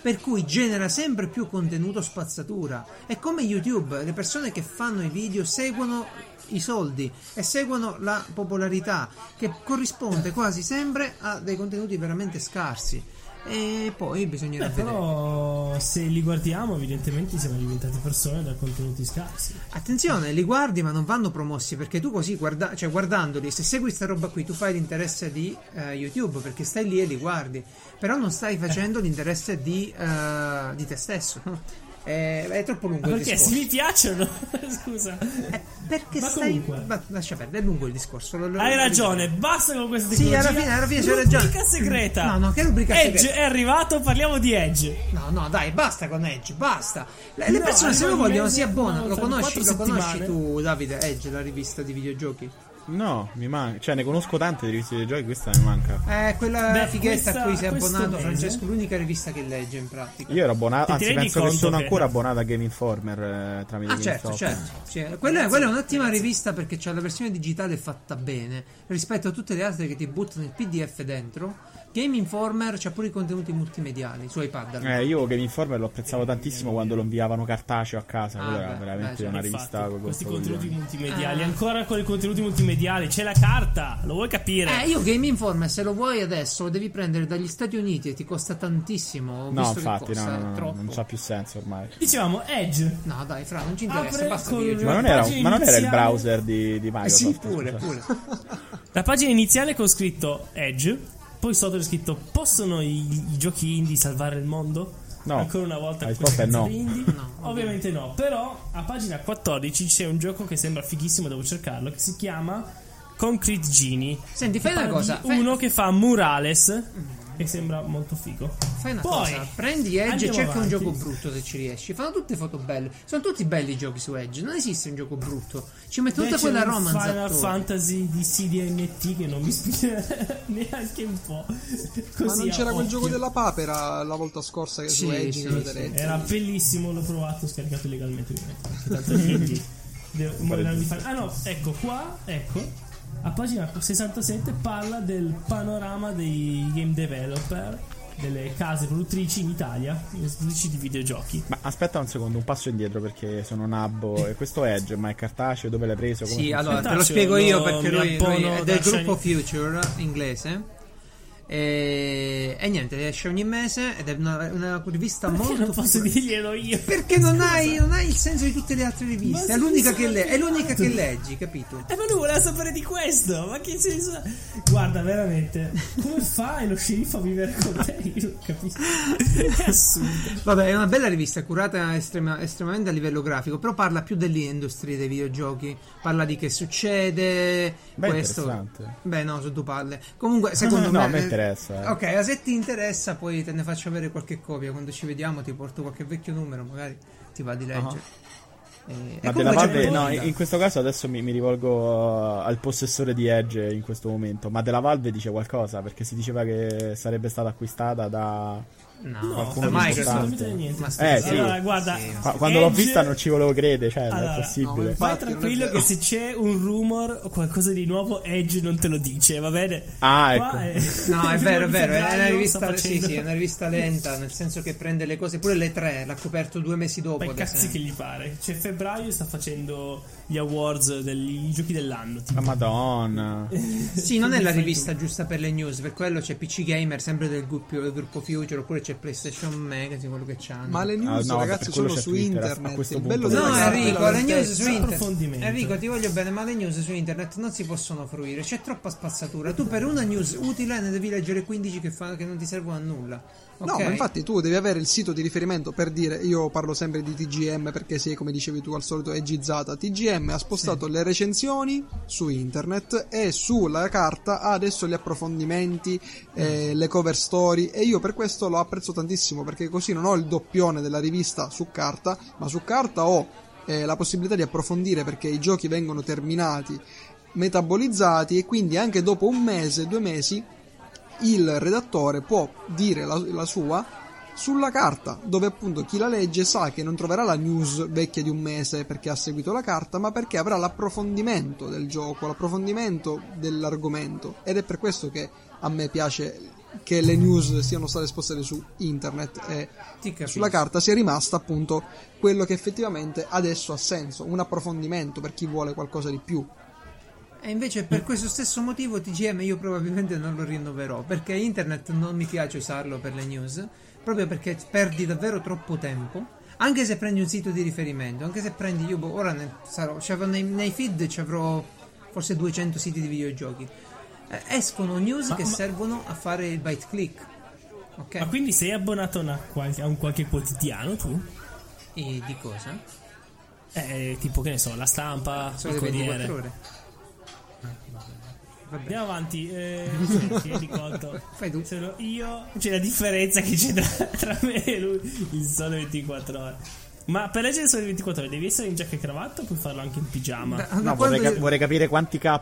per cui genera sempre più contenuto spazzatura. È come YouTube, le persone che fanno i video seguono i soldi e seguono la popolarità che corrisponde quasi sempre a dei contenuti veramente scarsi. E poi bisognerà Beh, vedere. però se li guardiamo evidentemente siamo diventati persone da contenuti scarsi. Attenzione, li guardi ma non vanno promossi perché tu così guarda- cioè guardandoli, se segui sta roba qui, tu fai l'interesse di eh, YouTube perché stai lì e li guardi, però non stai facendo l'interesse di, eh, di te stesso. È, è troppo lungo il Perché se discorso. mi piacciono, scusa. Eh, perché Ma stai. comunque. ma lascia perdere, è lungo il discorso. lo- lo- Hai lo- ragione, basta con questa Sì, tecnologia. alla fine, alla fine c'è ragione. Rubrica segreta. No, no, che rubrica Edge segreta? è arrivato, parliamo di Edge. No, no, dai, basta con Edge, basta. Le, le No, persone se lo vogliono mese, si abbonano. una Lo conosci, lo conosci tu, Davide? Edge, la rivista di videogiochi. No, mi manca. Cioè, ne conosco tante di riviste di giochi, questa mi manca. Eh, quella Beh, fighetta questa- a cui sei abbonato, mese- Francesco. L'unica rivista che legge in pratica. Io ero abbonato, Ti anzi, penso che sono che- ancora abbonato a Game Informer eh, tramite Ah, GameStop. certo, certo. Sì, Quella, quella è un'ottima rivista perché c'è la versione digitale fatta bene rispetto a tutte le altre che ti buttano il PDF dentro. Game Informer c'ha pure i contenuti multimediali su iPad. almeno. Eh, io Game Informer lo apprezzavo tantissimo quando lo inviavano cartaceo a casa. Ah, era veramente beh, cioè, una Infatti, rivista con questi con contenuti coglioni. multimediali, Ah. ancora con i contenuti multimediali, c'è la carta, lo vuoi capire? Eh, io Game Informer, se lo vuoi adesso, lo devi prendere dagli Stati Uniti e ti costa tantissimo. Ho No, infatti, no, costa no, no, non c'ha più senso ormai. Dicevamo Edge. No, dai, Fra, non ci interessa, basta con- videogiochi. Ma non era, ma non era il browser di, di Eh Microsoft? sì, pure, pure. La pagina iniziale con scritto Edge, poi sotto c'è scritto possono i, i giochi indie salvare il mondo? No. Ancora una volta La queste risposta è no. No, Ovviamente no, però a pagina 14 c'è un gioco che sembra fighissimo, devo cercarlo, che si chiama Concrete Genie. Senti, fai una cosa. di Fai, Uno che fa Murales, che sembra molto figo. fai una Poi, cosa. Prendi Edge e cerca un avanti. gioco brutto se ci riesci. Fanno tutte foto belle. Sono tutti belli i giochi su Edge. Non esiste un gioco brutto. Ci metto tutta quella un romance Final attorno. Fantasy di CDNT che non mi ispira neanche un po'. Così Ma non c'era quel occhio. gioco della papera la volta scorsa che su Sì, Edge sì, sì. Era bellissimo, l'ho provato, ho scaricato illegalmente Tanto di fare- Ah no, ecco qua, ecco. A pagina 67 parla del panorama dei game developer, delle case produttrici in Italia, le produttrici di videogiochi. Ma aspetta un secondo, un passo indietro perché sono nabbo. E questo Edge, ma è cartaceo? Dove l'hai preso? Come Sì, allora te lo spiego io perché lui, lui è del gruppo Future inglese. E, e niente, esce ogni mese ed è una, una rivista Perché molto non posso futura. dirglielo io? Perché non hai, non hai il senso di tutte le altre riviste. È l'unica, che, le- è l'unica esatto. che leggi, capito? Eh, ma lui voleva sapere di questo, ma che senso ha? Guarda, veramente, come fai lo sceriffo a vivere con te? Io non capisco. È assurdo. Vabbè, è una bella rivista, curata estrema- estremamente a livello grafico, però parla più dell'industria dei videogiochi. Parla di che succede. Beh, questo. interessante. Beh, no, su due palle. Comunque, secondo No, me. Interessa, eh. Ok, se ti interessa, poi te ne faccio avere qualche copia. Quando ci vediamo, ti porto qualche vecchio numero, magari ti va di leggere. E- e Ma comunque della c'è Valve, un po' no, in questo caso adesso mi, mi rivolgo uh, al possessore di Edge in questo momento. Ma della Valve dice qualcosa perché si diceva che sarebbe stata acquistata da. No, qualcuno importante. niente. Ma Eh, sì. Allora, guarda, Sì. Qua- Quando l'ho Edge- vista non ci volevo credere, cioè, non Allora, è possibile. no, Vai non tranquillo che se c'è un rumor o qualcosa di nuovo, Edge non te lo dice, va bene? Ah, ecco. è- No, è vero, è vero, è una rivista, sta sì, sì, è una rivista lenta, nel senso che prende le cose, pure le tre, l'ha coperto due mesi dopo. Ad cazzi che gli pare. Cioè, febbraio sta facendo gli awards degli giochi dell'anno. tipo. Ma madonna. Sì, non è la rivista giusta per le news, per quello c'è PC Gamer, sempre del gruppo, del gruppo Future, oppure c'è PlayStation Magazine, quello che c'hanno. Ma le news, Ah, no, ragazzi, sono c'è su Twitter, a- a internet. punto bello No, Enrico, le news su internet. Enrico, ti voglio bene, ma le news su internet non si possono fruire, c'è troppa spazzatura. Tu per una news utile ne devi leggere 15 che, fa- che non ti servono a nulla. No, Ok? ma infatti tu devi avere il sito di riferimento per dire, io parlo sempre di TGM perché sei, come dicevi tu, al solito egizzata. TGM ha spostato le recensioni su internet e sulla carta ha adesso gli approfondimenti, eh, le cover story e io per questo apprezzato apprezzo tantissimo perché così non ho il doppione della rivista su carta, ma su carta ho eh, la possibilità di approfondire perché i giochi vengono terminati, metabolizzati e quindi anche dopo un mese, due mesi, il redattore può dire la, la sua sulla carta, dove appunto chi la legge sa che non troverà la news vecchia di un mese perché ha seguito la carta, ma perché avrà l'approfondimento del gioco, l'approfondimento dell'argomento. Ed è per questo che a me piace che le news siano state spostate su internet e sulla carta sia rimasta appunto quello che effettivamente adesso ha senso, un approfondimento per chi vuole qualcosa di più. E invece per questo stesso motivo TGM io probabilmente non lo rinnoverò, perché internet non mi piace usarlo per le news, proprio perché perdi davvero troppo tempo. Anche se prendi un sito di riferimento, anche se prendi io, boh, ora ne sarò, nei, nei feed ci avrò forse 200 siti di videogiochi. Eh, escono news ma, che ma... servono a fare il byte click. Okay. Ma quindi sei abbonato a, qualche, a un qualche quotidiano tu? E di cosa? Eh, tipo che ne so, la stampa, Solo il Corriere. Ore. Vabbè. Andiamo avanti. Eh. Fai tu. Io. C'è la differenza che c'è tra, tra me e lui. Il sole 24 ore. Ma per leggere il sole 24 ore devi essere in giacca e cravatta o puoi farlo anche in pigiama? Da, no, vorrei, ca- vorrei, capire quanti K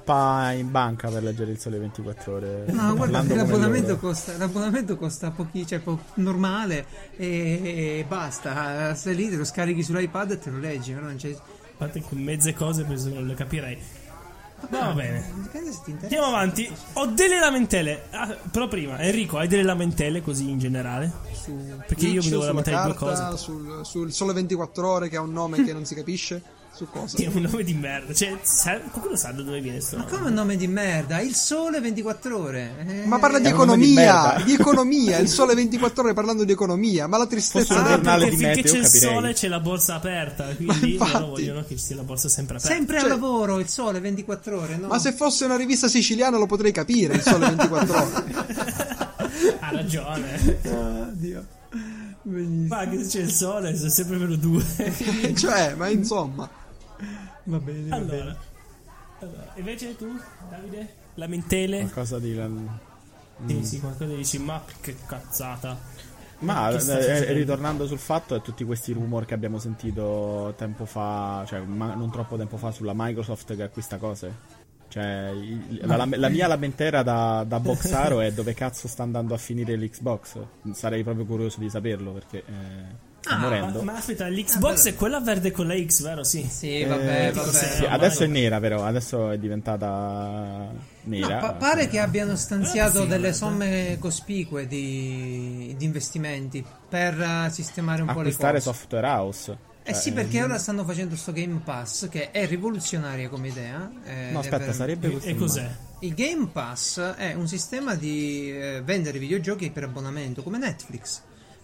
in banca per leggere il sole 24 ore. No, guarda l'abbonamento costa, l'abbonamento costa pochi, cioè po- normale e, e, basta. Sei lì, te lo scarichi sull'iPad e te lo leggi. Non c'è... A parte che mezze cose penso non le capirei. Va bene. Andiamo avanti. Ho delle lamentele. Ah, però prima, Enrico, hai delle lamentele così in generale? Su Perché io mi devo lamentare due cose. Sul, sul Sole 24 Ore che ha un nome che non si capisce. Su cosa? È un nome di merda. Cioè, sa, qualcuno sa da dove viene sto Ma come un nome di merda? Il sole 24 ore. Eh, Ma parla di economia. Di, di, economia. Il sole 24 ore parlando di economia. Ma la tristezza ah, perché di meteo, c'è il sole c'è la borsa aperta. Quindi loro vogliono che ci sia la borsa sempre aperta. Sempre cioè, al lavoro, il sole 24 ore. No? Ma se fosse una rivista siciliana lo potrei capire. Il sole 24 ore. ha ragione. Oh, Dio. Benissimo. Ma che c'è il sole, sono sempre meno due. cioè, ma insomma. Va bene. Va allora, bene. allora, invece tu, Davide, lamentele. Qualcosa di. Sì, mm. sì, qualcosa dici, ma che cazzata. Ma eh, ritornando sul fatto e tutti questi rumor che abbiamo sentito tempo fa, cioè ma, non troppo tempo fa sulla Microsoft che acquista cose. Cioè, la, la, la, mia lamentela da, da boxaro è dove cazzo sta andando a finire l'Xbox. Sarei proprio curioso di saperlo perché. Eh ah, morendo. Ma, ma aspetta, l'Xbox ah, è quella verde con la X, vero? Sì. Sì, vabbè, eh, vabbè. Sì, adesso è nera, però. Adesso è diventata nera. No, pa- pare che abbiano stanziato delle somme cospicue di, di investimenti per uh, sistemare un Acquistare po' le cose. software house. Eh sì, perché mm. ora stanno facendo questo Game Pass che è rivoluzionaria come idea. Eh, no, aspetta, per... sarebbe così. E cos'è? Il Game Pass è un sistema di eh, vendere videogiochi per abbonamento come Netflix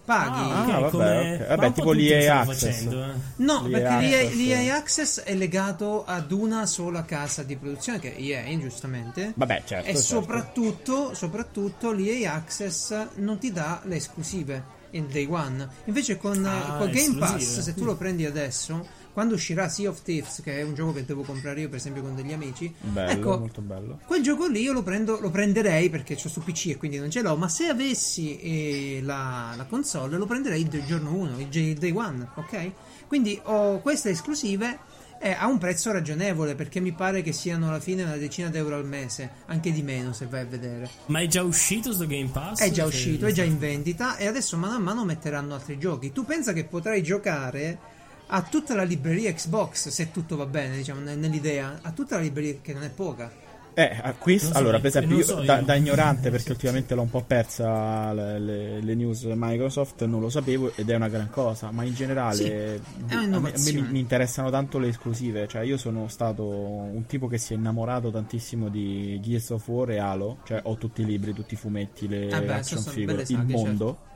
paghi. Ah, okay, vabbè, come... okay. vabbè tipo l'EA Access. Facendo, eh. No, l'EA perché Access. l'EA Access è legato ad una sola casa di produzione che è EA, giustamente. Vabbè, certo. E certo. Soprattutto, soprattutto l'EA Access non ti dà le esclusive in day one. Invece con, ah, con Game Pass, se tu lo prendi adesso quando uscirà Sea of Thieves, che è un gioco che devo comprare io, per esempio, con degli amici, bello, ecco, molto bello. Quel gioco lì io lo, prendo, lo prenderei perché ho su PC e quindi non ce l'ho. Ma se avessi eh, la, la, console, lo prenderei il giorno 1, il, il day one, ok? Quindi ho queste esclusive è a un prezzo ragionevole perché mi pare che siano alla fine una decina d'euro al mese, anche di meno se vai a vedere. Ma è già uscito sto Game Pass? È già uscito, è già in vendita e adesso mano a mano metteranno altri giochi. Tu pensa che potrai giocare ha tutta la libreria Xbox, se tutto va bene, diciamo, nell'idea, ha tutta la libreria che non è poca. Eh, qui, so, allora, per esempio, io, so da, da, ignorante, perché ultimamente l'ho un po' persa le, le, le, news Microsoft, non lo sapevo ed è una gran cosa, ma in generale sì, a me, a me mi, mi, interessano tanto le esclusive, cioè io sono stato un tipo che si è innamorato tantissimo di Gears of War e Halo, cioè ho tutti i libri, tutti i fumetti, le ah beh, action figure, il mondo. Certo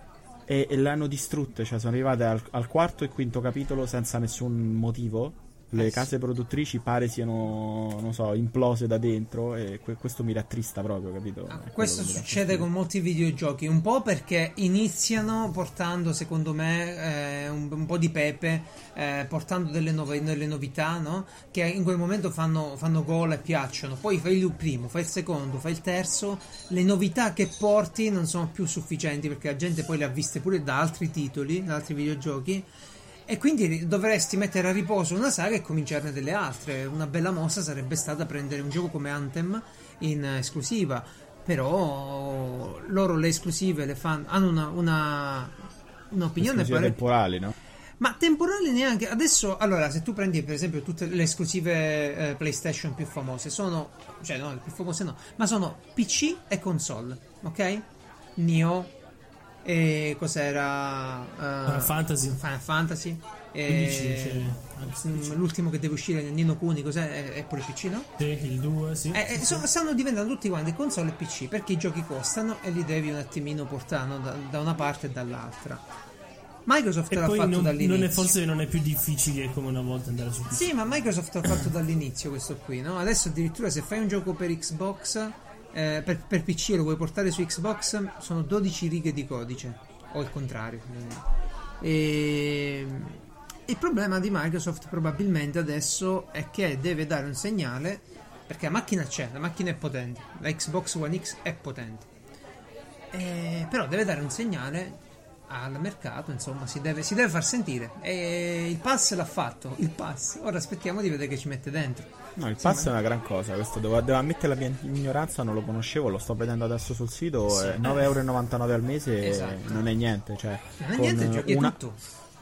e, e, le hanno distrutte, cioè sono arrivate al, al, quarto e quinto capitolo senza nessun motivo. Le case produttrici pare siano, non so, implose da dentro e que- questo mi rattrista proprio, capito? Ah, Questo succede con molti videogiochi, un po' perché iniziano portando, secondo me, eh, un, un po' di pepe, eh, portando delle, nove- delle novità, no? Che in quel momento fanno, fanno gola e piacciono. Poi fai il primo, fai il secondo, fai il terzo, le novità che porti non sono più sufficienti perché la gente poi le ha viste pure da altri titoli, da altri videogiochi. E quindi dovresti mettere a riposo una saga e cominciarne delle altre. Una bella mossa sarebbe stata prendere un gioco come Anthem in esclusiva. Però loro le esclusive le fanno. hanno una, una, un'opinione pare- temporali, no? Ma temporale neanche. Adesso, allora, se tu prendi per esempio tutte le esclusive eh, PlayStation più famose, sono. cioè, no, le più famose no, ma sono PC e console, ok? Nioh, e cos'era? eh, Final Fantasy. Final Fantasy. e- 15, anche mm, 16. l'ultimo che deve uscire, Nino Kuni, cos'è? È, pure PC, no? Sì, il 2, sì. Eh, Sì, so- sì. stanno diventando tutti quanti console e PC perché i giochi costano e li devi un attimino portare no, da, da una parte e dall'altra. Microsoft E l'ha fatto non, dall'inizio. non è, forse non è più difficile come una volta andare su PC. Sì, ma Microsoft l'ha fatto dall'inizio questo qui, no? Adesso addirittura se fai un gioco per Xbox, eh, per, per PC lo vuoi portare su Xbox, sono 12 righe di codice, o il contrario. E... Il problema di Microsoft probabilmente adesso è che deve dare un segnale, perché la macchina c'è, la macchina è potente, la Xbox One X è potente, Eh, però deve dare un segnale al mercato, insomma, si deve, si deve far sentire. E il pass l'ha fatto, il pass. Ora aspettiamo di vedere che ci mette dentro. No, il pass è una gran cosa, questo devo, devo ammettere la mia ignoranza, non lo conoscevo, lo sto vedendo adesso sul sito, Sì. è 9,99€ al mese Esatto. non è niente, cioè Non è niente, giochi una- tutto.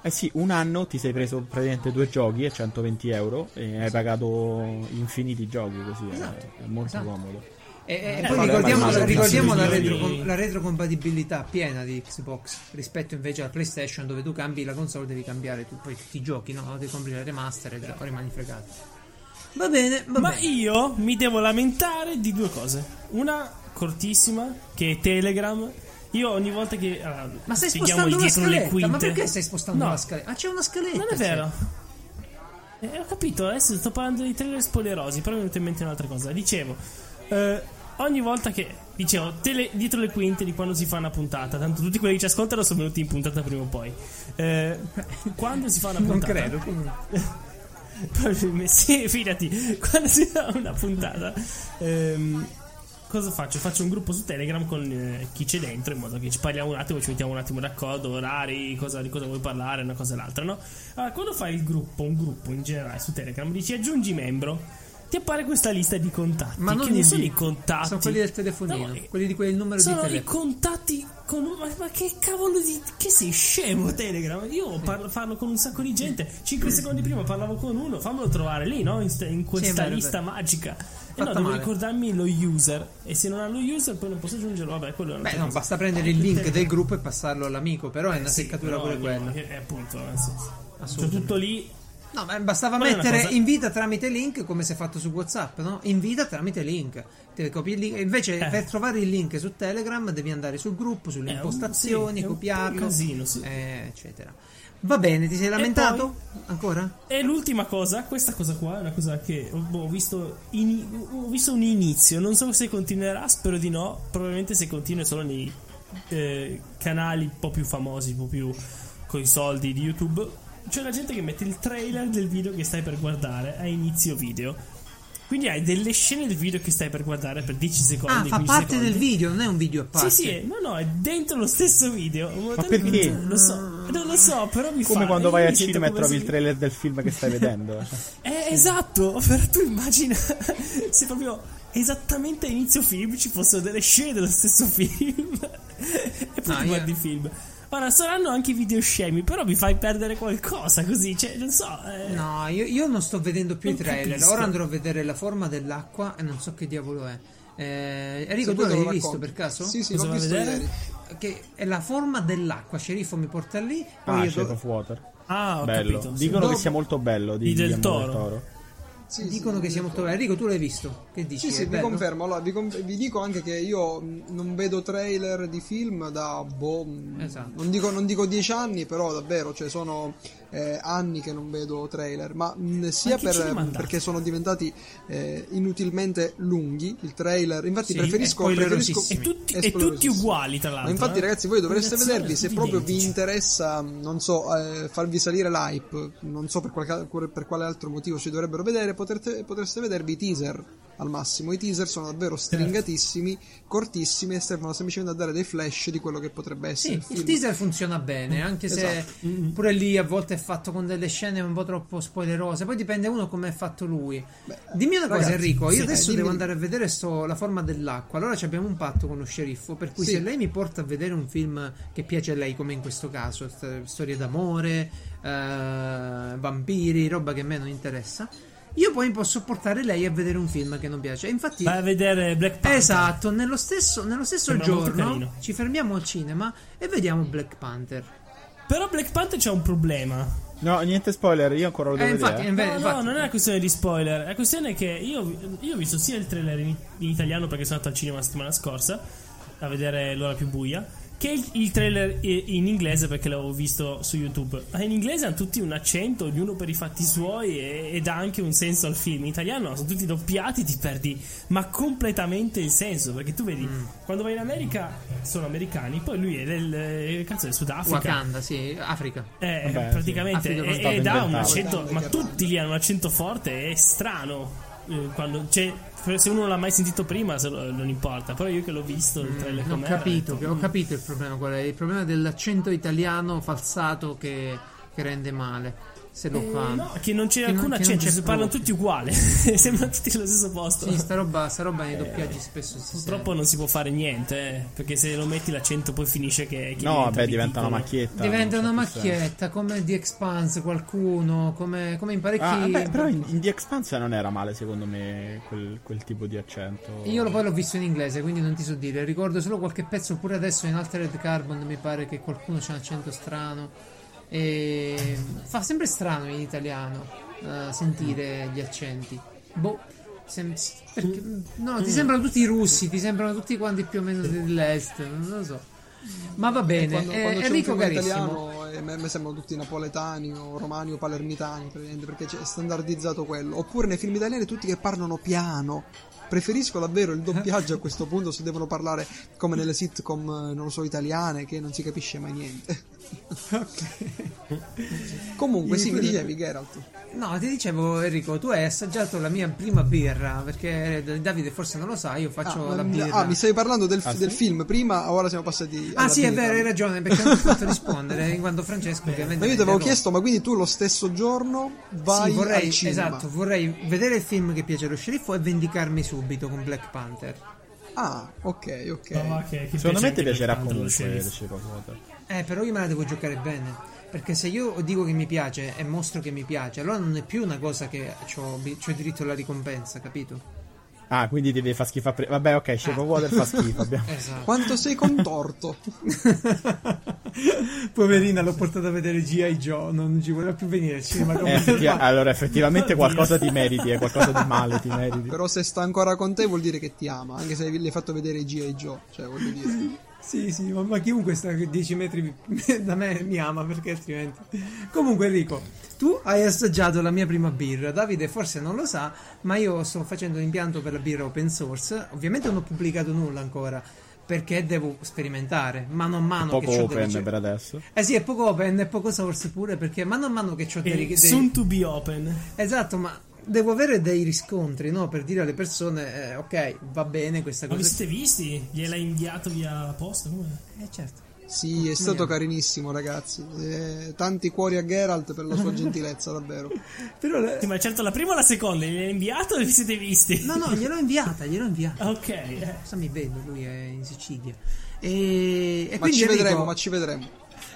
Eh sì, un anno ti sei preso praticamente due giochi e 120 euro e hai pagato infiniti giochi così, è- Esatto, è, molto esatto. comodo. E, e Eh, poi vabbè, ricordiamo, ma- ricordiamo la, retro- la retrocompatibilità piena di Xbox rispetto invece alla PlayStation dove tu cambi la console devi cambiare tu, poi tutti i giochi, no? Devi comprare le remaster e già rimani fregato. Va bene, va Ma bene. io mi devo lamentare di due cose. Una cortissima, che è Telegram. Io ogni volta che. allora, Ma stai spostando la dietro le scaletta? Ma perché stai spostando No. la scaletta? Ah, c'è una scaletta. Non è vero. Eh, ho capito, adesso sto parlando di trailer spoilerosi, però mi è venuta in mente un'altra cosa. Dicevo, eh, ogni volta che dicevo tele- dietro le quinte di quando si fa una puntata, tanto tutti quelli che ci ascoltano sono venuti in puntata prima o poi. Eh, quando si fa una Non puntata, credo. comunque. Sì, fidati, quando si fa una puntata, ehm, cosa faccio? Faccio un gruppo su Telegram con eh, chi c'è dentro in modo che ci parliamo un attimo, ci mettiamo un attimo d'accordo, orari, cosa, di cosa vuoi parlare, una cosa e l'altra, no? Allora, quando fai il gruppo, un gruppo in generale su Telegram, dici aggiungi membro. Ti appare questa lista di contatti. Ma non che non sono i contatti. Sono quelli del telefonino, No, eh, quelli di quel numero di sono i telefono. contatti con un- ma, ma che cavolo di che sei scemo Telegram io parlo, parlo con un sacco di gente 5 secondi prima parlavo con uno fammelo trovare lì no in, in questa è è lista vero. magica e Fatta no devo male. ricordarmi lo user e se non ha lo user poi non posso aggiungerlo vabbè quello è Beh, no, basta prendere il link del gruppo e passarlo all'amico, però è una Sì, seccatura pure quella. che- eh, appunto nel senso, tutto lì No, ma bastava Poi mettere cosa- invita tramite link come si è fatto su WhatsApp, no? Invita tramite link. Te copi il link. Invece, Eh. per trovare il link su Telegram, devi andare sul gruppo, sulle un- impostazioni, sì, un po' copiarlo, un casino, sì. eh, eccetera. Va bene, ti sei lamentato? Ancora? E l'ultima cosa, questa cosa qua è una cosa che ho ho visto, ini- ho visto un inizio, non so se continuerà, spero di no, probabilmente se continua solo nei eh, canali un po' più famosi, un po' più con i soldi di YouTube. C'è la gente che mette il trailer del video che stai per guardare a inizio video. Quindi hai delle scene del video che stai per guardare per 10 secondi. Ah, fa 15 parte secondi. del video, non è un video a parte. Sì, sì, è- no, no, è dentro lo stesso video. Ma perché? Non lo so, non lo so, però mi Come fa. quando io vai al cinema e come trovi se- il trailer del film che stai vedendo. eh, esatto, però tu immagina se proprio esattamente a inizio film ci fossero delle scene dello stesso film e poi No, guardi il film. Ora, saranno anche video scemi, però mi fai perdere qualcosa così, cioè, non so. eh. No, io, io non sto vedendo più Non i trailer. capisco. Ora andrò a vedere la forma dell'acqua e non so che diavolo è. Eh, Enrico, tu l'avevi visto per caso? Sì, sì, Cosa l'ho visto vedere? ieri. Che è la forma dell'acqua. Sceriffo mi porta lì. Poi Ah, io Shape do- of Water. Ah, ho Bello. capito. sì. Dicono Dopo- che sia molto bello di, Di Del Guillermo Toro. Sì, Dicono sì, che sia molto bello. Enrico, tu l'hai visto? Che dici? Sì, sì, vi confermo. Allora, vi, con- vi dico anche che io non vedo trailer di film da boh, Esatto. non, dico, non dico dieci anni, però davvero, cioè sono eh, anni che non vedo trailer, ma mh, sia Ma ce li per, perché sono diventati eh, inutilmente lunghi il trailer. Infatti Sì, preferisco, è preferisco. E tutti, e tutti uguali, tra Ma l'altro. infatti, eh. ragazzi, voi dovreste vedervi se proprio vi interessa, non so, eh, farvi salire l'hype, non so per, qualche- per quale altro motivo ci dovrebbero vedere, potrete- potreste vedervi i teaser al massimo. I teaser sono davvero stringatissimi, cortissimi e servono semplicemente a dare dei flash di quello che potrebbe essere Sì, il il teaser funziona bene, anche se Esatto. pure lì a volte fatto con delle scene un po' troppo spoilerose. Poi dipende uno come è fatto lui. Dimmi una cosa, ragazzi, Enrico. Io sì, adesso eh, devo dimmi- andare a vedere sto- la forma dell'acqua. Allora ci abbiamo un patto con lo sceriffo. Per cui Sì. se lei mi porta a vedere un film che piace a lei, come in questo caso, st- storie d'amore, eh, vampiri, roba che a me non interessa. Io poi posso portare lei a vedere un film che non piace. E infatti. Vai a vedere Black Panther. Esatto, nello stesso, nello stesso giorno ci fermiamo al cinema e vediamo Black Panther. Però Black Panther c'ha un problema. No, niente spoiler, io ancora lo devo Eh, infatti, vedere. eh, no, infatti- no, non è una questione di spoiler. La questione è che io, io ho visto sia il trailer in, in italiano perché sono andato al cinema la settimana scorsa a vedere l'ora più buia. Che il, il trailer in inglese perché l'avevo visto su YouTube. Ma in inglese hanno tutti un accento, ognuno per i fatti suoi e, ed ha anche un senso al film. In italiano no, sono tutti doppiati, ti perdi ma completamente il senso. Perché tu vedi, Mm. quando vai in America sono americani, poi lui è del, eh, cazzo, del Sudafrica. Wakanda, sì, Africa. Eh, Vabbè, praticamente sì. Africa e- stava ha un accento, ma tutti lì hanno un accento forte, è strano. Eh, Quando, cioè, se uno non l'ha mai sentito prima, se lo- non importa. Però io che l'ho visto, il trailer Mm, Ho capito, ho detto, ho "Mm". capito il problema qual è. Il problema dell'accento italiano falsato che, che rende male. Se lo Eh, fa. no, che non c'è Che alcun accento, si parlano tutti uguali. Sembrano tutti allo stesso posto. Sì, sta roba, sta roba nei doppiaggi spesso si Purtroppo sente. non si può fare niente, eh, perché se lo metti l'accento poi finisce che, che No, vabbè, diventa una macchietta. Diventa una macchietta come The Expanse, qualcuno, come, come in parecchi. Ah, vabbè, però in, in The Expanse non era male secondo me quel, quel tipo di accento. Io lo- poi l'ho visto in inglese, quindi non ti so dire. Ricordo solo qualche pezzo, oppure adesso in Altered Carbon mi pare che qualcuno c'ha un accento strano. E fa sempre strano in italiano eh, sentire gli accenti. Boh. sem- perché- no, ti sembrano tutti russi, ti sembrano tutti quanti più o meno dell'est, non lo so. Ma va bene, quando, eh, quando Enrico carissimo. italiano eh, me, me sembrano tutti napoletani o romani o palermitani praticamente, perché c'è standardizzato quello oppure nei film italiani tutti che parlano piano preferisco davvero il doppiaggio a questo punto se devono parlare come nelle sitcom eh, non lo so italiane che non si capisce mai niente comunque sì mi dicevi Geralt No, ti dicevo Enrico, tu hai assaggiato la mia prima birra, perché Davide forse non lo sa, io faccio ah, la ma- birra. ah, mi stavi parlando del, Ah, del sì? film prima ora siamo passati Ah alla sì, è birra. vero, hai ragione, perché non ti ho fatto rispondere, in quanto Francesco ovviamente... ma io mi ti avevo chiesto ma quindi tu lo stesso giorno vai sì, vorrei, al cinema esatto, vorrei vedere il film che piace allo sceriffo e vendicarmi subito con Black Panther. ah ok ok che- che Secondo me ti piacerà Panther, lo comunque sceriffo. Eh, però io me la devo giocare bene. Perché se io dico che mi piace e mostro che mi piace, allora non è più una cosa che ho diritto alla ricompensa, capito? Ah, quindi ti devi far schifo a pre- Vabbè, ok, Shape of Water fa schifo. Abbiamo... Esatto. quanto sei contorto Poverina, l'ho portata a vedere G.I. Joe, non ci voleva più venire al cinema. Eh, effetti- allora, effettivamente qualcosa ti meriti, è qualcosa di male ti meriti. Però se sta ancora con te vuol dire che ti ama, anche se le hai fatto vedere G.I. Joe, cioè voglio dire. Sì, sì, ma, ma chiunque sta a 10 metri da me mi ama perché altrimenti. Comunque, Enrico, tu hai assaggiato la mia prima birra. Davide forse non lo sa, ma io sto facendo un impianto per la birra open source. Ovviamente non ho pubblicato nulla ancora. Perché devo sperimentare mano a mano Poco che ho open delle... per adesso. Eh sì, è poco open e poco source pure perché mano a mano che ho E dei... soon to be open. Esatto, ma devo avere dei riscontri, no? Per dire alle persone, eh, ok, va bene questa Ma vi cosa. siete visti? Gliel'hai inviato via posta? Come? Eh certo. Sì, è stato carinissimo, ragazzi. Eh, tanti cuori a Geralt per la sua gentilezza, davvero. Però le- Sì, ma certo la prima o la seconda? Gliel'hai inviato o vi siete visti? No, no, gliel'ho inviata, gliel'ho inviata. Ok. eh. Cosa mi vedo? Lui è in Sicilia. E, e Ma quindi ci vedremo, ma ci vedremo.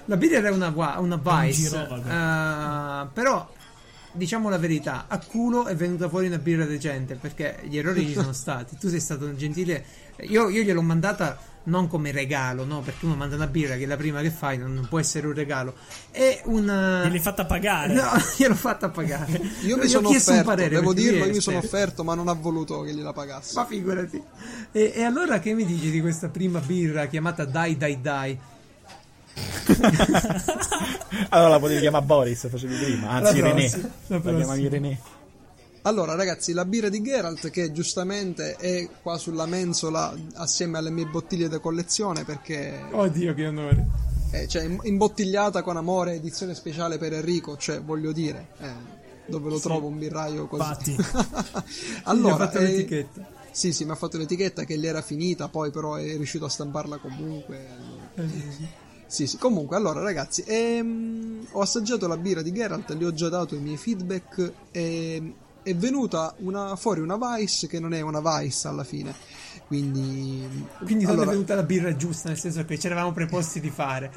la birra era una, una Vice. girovago. eh, però, diciamo la verità, a culo è venuta fuori una birra decente perché gli errori ci sono stati. Tu sei stato gentile. Io, io gliel'ho mandata non come regalo, no? Perché uno manda una birra che è la prima che fai, non, non può essere un regalo. È una. Gliel'hai fatta pagare. No, gliel'ho fatta pagare. Io mi sono chiesto un offerto, parere, devo dirlo, io mi sono offerto, ma non ha voluto che gliela pagassi. Ma figurati. E, e allora che mi dici di questa prima birra chiamata Dai Dai Dai? Allora la potevi chiamare Boris, facevi prima. Anzi, La René. la La chiamavi René. Allora, ragazzi, la birra di Geralt, che giustamente è qua sulla mensola assieme alle mie bottiglie da collezione, perché Oddio, che onore. è cioè, im- imbottigliata con amore, edizione speciale per Enrico, cioè, voglio dire, eh, dove lo trovo un birraio così. Infatti. allora, Gli ho fatto eh, l'etichetta. Sì, sì, mi ha fatto l'etichetta che gli era finita, poi però è riuscito a stamparla comunque. allora. Sì, sì, comunque, allora ragazzi, ehm, ho assaggiato la birra di Geralt, gli ho già dato i miei feedback e è venuta una- fuori una Vice che non è una Vice alla fine. Quindi, Quindi non allora, è venuta la birra giusta, nel senso che ci eravamo preposti di fare.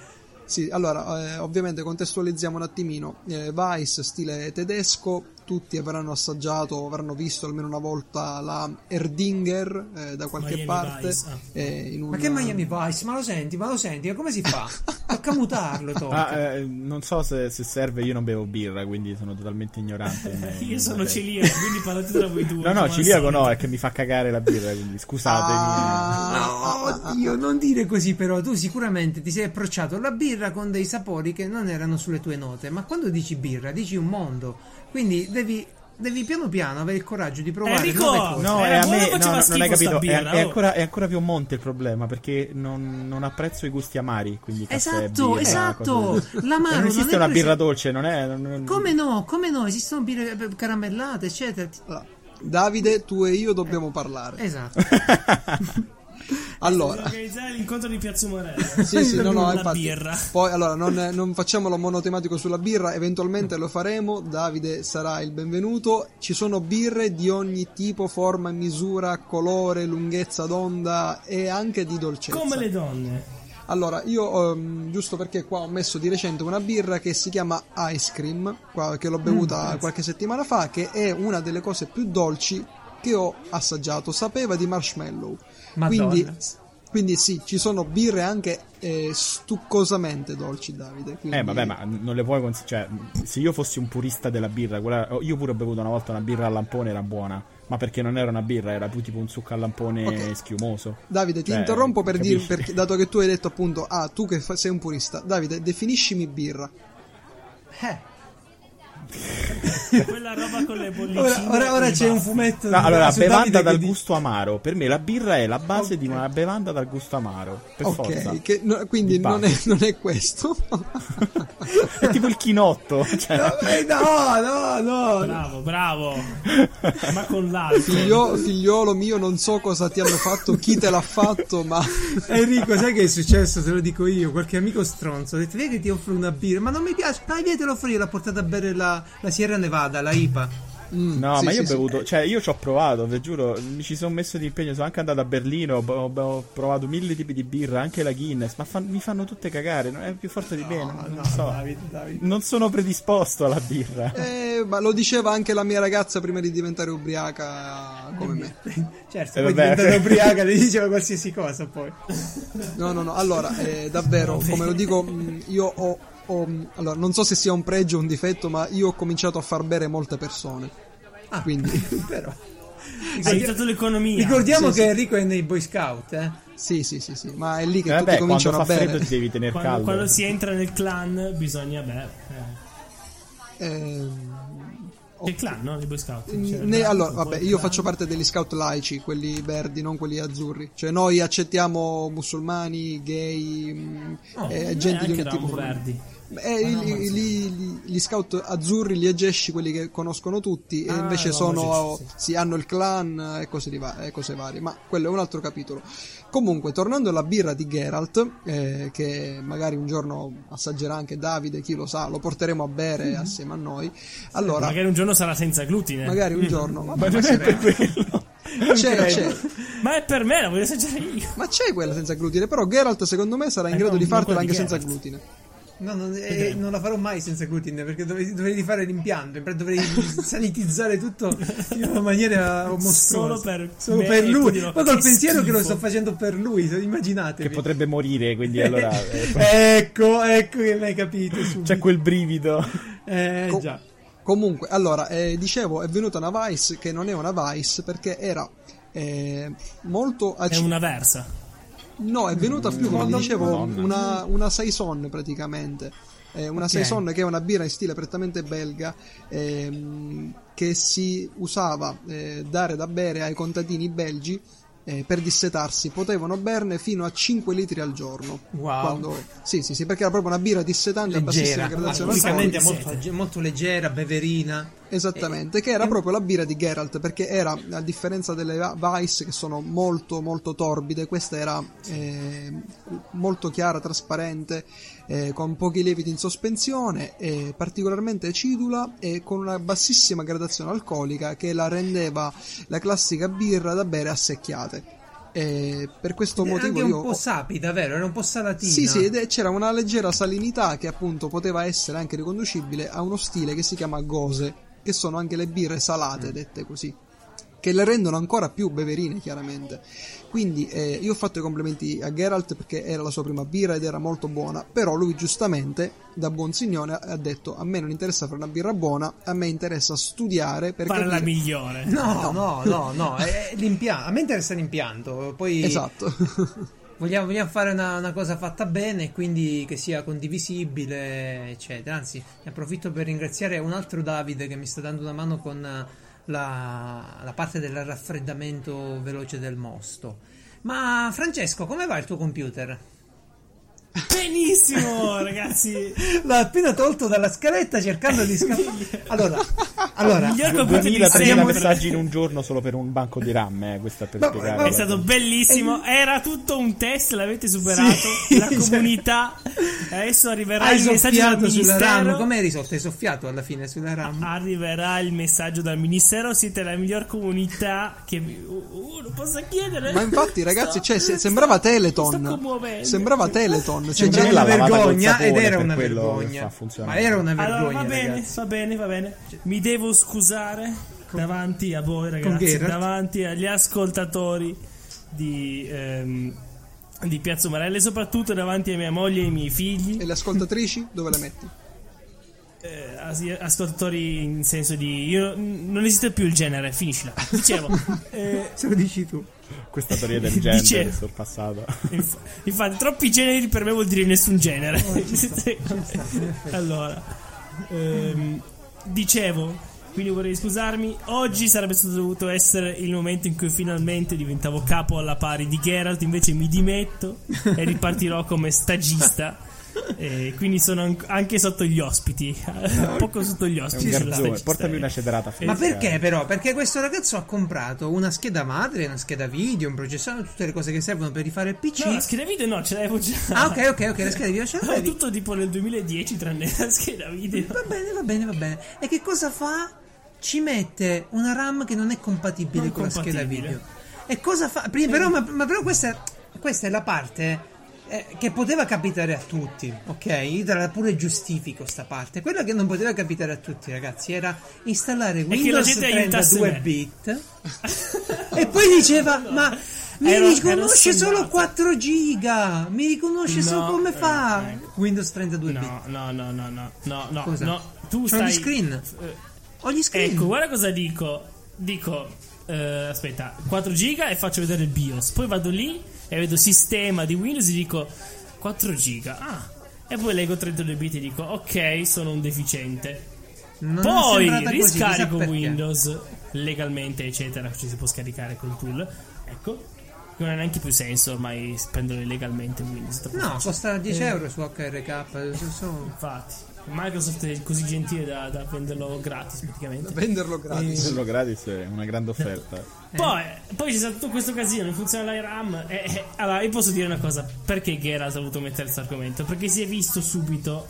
Sì, allora, eh, ovviamente contestualizziamo un attimino. Eh, Vice, stile tedesco, tutti avranno assaggiato, avranno visto almeno una volta la Erdinger eh, da qualche Miami parte. Vice, ah. eh, in un- Ma che Miami Vice? Ma lo senti? Ma lo senti? Ma come si fa? Tocca mutarlo, tocca. Ah, eh, non so se, se serve, io non bevo birra, quindi sono totalmente ignorante. in- Io in sono celiaco, quindi parlate tra voi due. No, no, ciliaco no, è che mi fa cagare la birra, quindi scusatemi. Ah, No, oddio, non dire così però, tu sicuramente ti sei approcciato alla birra con dei sapori che non erano sulle tue note, ma quando dici birra dici un mondo, quindi devi, devi piano piano avere il coraggio di provare Enrico! nuove cose. No, Era è a me, o faceva no, non hai capito, è, birra, è oh? ancora, è ancora più a monte il problema, perché non, non apprezzo i gusti amari, quindi Esatto, birra, esatto, l'amaro non esiste non è una presi- birra dolce, non è... non- Come no, come no, esistono birre eh, caramellate, eccetera. Davide, tu e io dobbiamo parlare. Esatto. Allora, Organizzare l'incontro di Piazza Morella. sì, sì, no, no, infatti. birra. Poi, allora, non, non facciamolo monotematico sulla birra, eventualmente lo faremo. Davide sarà il benvenuto. Ci sono birre di ogni tipo, forma, misura, colore, lunghezza d'onda e anche di dolcezza. Come le donne. Allora, io ehm, giusto perché qua ho messo di recente una birra che si chiama Ice Cream, qua- che l'ho bevuta qualche settimana fa, che è una delle cose più dolci che ho assaggiato. Sapeva di marshmallow. Madonna. Quindi, quindi sì, ci sono birre anche eh, stuccosamente dolci, Davide. quindi- Eh vabbè, ma non le puoi considerare. Cioè, se io fossi un purista della birra, quella- io pure ho bevuto una volta una birra al lampone, era buona. Ma perché non era una birra, era più tipo un succo al lampone Ok. schiumoso. Davide, ti Cioè, interrompo per dire, perché, dato che tu hai detto appunto, ah, tu che fa- sei un purista. Davide, definiscimi birra. Eh. Quella roba con le bollicine. Ora, ora- ora c'è un fumetto No, allora, bevanda dal gusto amaro. Per me la birra è la base Ok. di una bevanda dal gusto amaro. Per forza. Ok, che- no, quindi Di non è, non è questo. È tipo il chinotto. Cioè, Eh, No, no, no. Bravo, bravo. Ma con l'altro. Figlio- figliolo mio, non so cosa ti hanno fatto, chi te l'ha fatto, ma Enrico, sai che è successo? Te lo dico io. Qualche amico stronzo ha detto: Vedi che ti offro una birra, ma non mi piace. Dai, via, te lo offro io. L'ha portata a bere la, la Sierra Nevada, la IPA. Mm, No, sì, ma io sì, ho sì. bevuto, cioè io ci ho provato, vi giuro, mi ci sono messo di impegno, sono anche andato a Berlino, ho, ho- provato mille tipi di birra, anche la Guinness, ma fan- mi fanno tutte cagare, non è più forte di me, non, non so. Non sono predisposto alla birra. Eh, ma lo diceva anche la mia ragazza prima di diventare ubriaca come me. Certo, Eh, poi vabbè. diventata ubriaca, le diceva qualsiasi cosa poi. No, no, no. Allora, eh, davvero, come lo dico, mh, io ho, ho- mh, Allora, non so se sia un pregio o un difetto, ma io ho cominciato a far bere molte persone. Ah, Quindi, però. Ha aiutato l'economia. Ricordiamo Sì, che sì. Enrico è nei Boy Scout, eh? sì, sì, sì, sì. Ma è lì che Eh, tutti quando cominciano a bere. freddo ti devi tenere Quando, caldo. quando si entra nel clan bisogna bere. Eh. Ehm, Che clan, no? Di Boy Scout. Mm, Cioè, ne- allora, vabbè, io clan. faccio parte degli scout laici, quelli verdi, non quelli azzurri. Cioè, noi accettiamo musulmani, gay, mm, Oh, eh, eh, gente di anche ogni tipo. Verdi. Eh, Ah, no, li- ma li- li- gli scout azzurri, gli agesci, quelli che conoscono tutti, e Ah, invece no, sono, sì, sì, sì. hanno il clan e cose, va- e cose varie, ma quello è un altro capitolo. Comunque, tornando alla birra di Geralt, eh, che magari un giorno assaggerà anche Davide, chi lo sa, lo porteremo a bere assieme a noi. Allora, Magari un giorno sarà senza glutine. magari un giorno, Ma vabbè, non è per quello. c'è, c'è. Ma è per me, la voglio assaggiare io. Ma c'è quella senza glutine, però Geralt secondo me sarà in Eh, grado no, di fartela anche di senza glutine. No, non, eh, non la farò mai senza glutine perché dovrei, dovrei fare l'impianto, dovrei sanitizzare tutto in una maniera mostruosa. Solo per, Solo per lui. Ma col pensiero che lo schifo. sto facendo per lui, immaginate. Che potrebbe morire, quindi allora eh, ecco, ecco che l'hai capito. subito. c'è quel brivido. Eh, Co- già. Comunque, allora, eh, dicevo, è venuta una Vice che non è una Vice perché era eh, molto È ac- una versa. No, è venuta più, come dicevo, una, una Saison praticamente. Eh, una Ok. Saison che è una birra in stile prettamente belga ehm, che si usava eh, dare da bere ai contadini belgi eh, per dissetarsi. Potevano berne fino a 5 litri al giorno. Wow. Quando- Sì, sì, sì, perché era proprio una birra dissetante a bassissima Leggera, gradazione alcolica. molto, molto leggera, beverina. Esattamente, che era proprio la birra di Geralt, perché era, a differenza delle Vice che sono molto molto torbide, questa era eh, molto chiara, trasparente, eh, con pochi lieviti in sospensione, eh, particolarmente acidula e con una bassissima gradazione alcolica che la rendeva la classica birra da bere a secchiate. E per questo Era motivo anche io un po' sapida, vero? Era un po' salatina. sì, sì, ed c'era una leggera salinità che appunto poteva essere anche riconducibile a uno stile che si chiama gose, che sono anche le birre salate, dette così, che le rendono ancora più beverine, chiaramente. Quindi eh, io ho fatto i complimenti a Geralt perché era la sua prima birra ed era molto buona, però lui giustamente, da buon signore, ha detto a me non interessa fare una birra buona, a me interessa studiare per Fare la capire... migliore. No, no, no, no, è l'impianto. A me interessa l'impianto, poi Esatto. vogliamo, vogliamo fare una, una cosa fatta bene e quindi che sia condivisibile, eccetera. Anzi, ne approfitto per ringraziare un altro Davide che mi sta dando una mano con la, la parte del raffreddamento veloce del mosto. Ma Francesco, come va il tuo computer? Benissimo, ragazzi. L'ha appena tolto dalla scaletta cercando di scappare. Allora, allora Miglior computer di 2000-3000 sempre. messaggi in un giorno solo per un banco di RAM, eh, questo è per Ma- spiegare. È stato bellissimo. Era tutto un test, l'avete superato. Sì, la cioè- comunità. Adesso arriverà hai il messaggio sulla ministero. RAM. Come hai risolto? Hai soffiato alla fine sulla RAM? Arriverà il messaggio dal ministero. Siete la miglior comunità che vi- uh, uh, lo posso chiedere. Ma infatti, ragazzi, Sto- cioè, se- sembrava Teleton. Sembrava Teleton. Cioè, Cioè, una lavata col vergogna ed era una vergogna. Ma era una vergogna. Allora va bene, ragazzi. va bene, va bene. Mi devo scusare davanti a voi, ragazzi, davanti agli ascoltatori di, ehm, di Piazza Umarella e soprattutto davanti a mia moglie e ai miei figli. E le ascoltatrici dove le metti? Eh, as- ascoltatori in senso di io non esiste più il genere, finiscila. Dicevo, eh, Se lo dici tu. Questa teoria del gender Dicevo. è sorpassata. inf- infatti, troppi generi per me vuol dire nessun genere. allora, ehm, dicevo, quindi vorrei scusarmi. Oggi sarebbe stato dovuto essere il momento in cui finalmente diventavo capo alla pari di Geralt. Invece mi dimetto e ripartirò come stagista. E quindi sono an- anche sotto gli ospiti, poco sotto gli un ospiti. sono garzone. Portami una cedrata fresca. Ma perché però? Perché questo ragazzo ha comprato una scheda madre, una scheda video, un processore, tutte le cose che servono per rifare il PC. No, la scheda video no, ce l'avevo già. Ah, ok, ok, ok, la scheda video ce Ho l'avevi. tutto tipo nel 2010 tranne la scheda video. Va bene, va bene, va bene. E che cosa fa? Ci mette una RAM che non è compatibile Non con la scheda compatibile. video. E cosa fa? Prima, però, ma, ma però questa, questa è la parte eh, che poteva capitare a tutti, ok? Io te la pure giustifico sta parte. Quella che non poteva capitare a tutti, ragazzi, era installare Windows gente aiutasse 32 me. bit. e poi diceva, ma mi Ero- ero riconosce solo sonnato. 4 giga. Mi riconosce solo No, come eh, fa ecco. Windows 32 bit. No, no, no, no, no, no, no, Cosa? no. Tu C'ho stai... gli screen. eh, Ho gli screen. Ecco, guarda cosa dico. Dico, eh, aspetta, 4 giga e faccio vedere il BIOS. Poi vado lì e vedo sistema di Windows e dico 4 giga. Ah, e poi leggo 32 bit e dico ok, sono un deficiente. Non Poi così, riscarico perché. Windows legalmente, eccetera. Ci si può scaricare col tool. Ecco. Non ha neanche più senso ormai spendere legalmente Windows. No, facile. costa 10 Eh. euro su HRK. so- so- Infatti, Microsoft è così gentile da, da venderlo gratis praticamente. Venderlo gratis. Quello gratis è una grande offerta. Poi, poi c'è stato tutto questo casino, non funziona l'IRAM. E, e- allora, io posso dire una cosa: perché Geralt ha voluto mettere questo argomento? Perché si è visto subito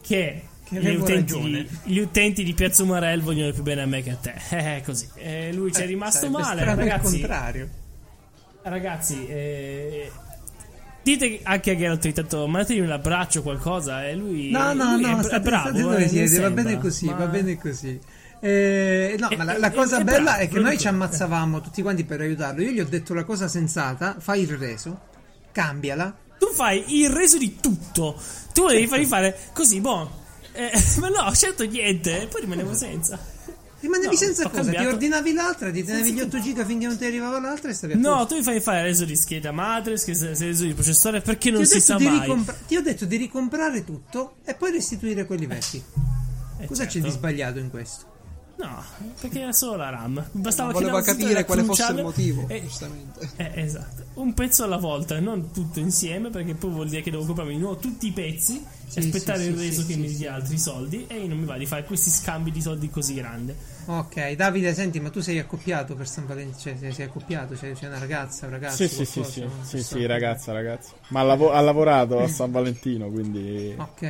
che. Che gli, utenti di, gli utenti di Piazza Umarell vogliono più bene a me che a te. Eh, è così. E lui ci è Eh, rimasto male. strano il Ragazzi, contrario. ragazzi eh, Dite anche a Geralt ogni tanto, mandategli un abbraccio o qualcosa. E lui, No, no, lui è, no, è state, bravo. state eh, siete, va bene così, ma- va bene così. Eh, no, E- ma la, e- la e- cosa è bella bravo, è che noi ci ammazzavamo tutti quanti per aiutarlo. Io gli ho detto la cosa sensata, fai il reso, cambiala. Tu fai il reso di tutto. Tu volevi fargli fare così, boh. Eh, ma no, ho scelto niente. E poi rimanevo senza. Rimanevi No, senza cosa, ti cambiato- ordinavi l'altra, ti tenevi gli 8 giga finché non ti arrivava l'altra e stavi a No, tu mi fai fare reso di scheda madre, reso di processore perché non Ti si sa mai. ricompra- ti ho detto di ricomprare tutto e poi restituire quelli vecchi. Eh, Cosa c'è certo. di sbagliato in questo? No, perché era solo la RAM. Bastava che Voleva capire quale fosse il motivo, e- giustamente. Eh, esatto, un pezzo alla volta, non tutto insieme, perché poi vuol dire che devo comprarmi di nuovo tutti i pezzi Sì, aspettare sì, il reso sì, che sì, mi dia altri soldi e non mi va di fare questi scambi di soldi così grande. Ok, Davide, senti, ma tu sei accoppiato per San Valentino? Cioè, sei, sei accoppiato? C'è, c'è una ragazza, un ragazzo? Sì, sì, sì, sì, Una sì, sì, ragazza, ragazza. Ma ha, lavo- ha lavorato a San Valentino, quindi Ok.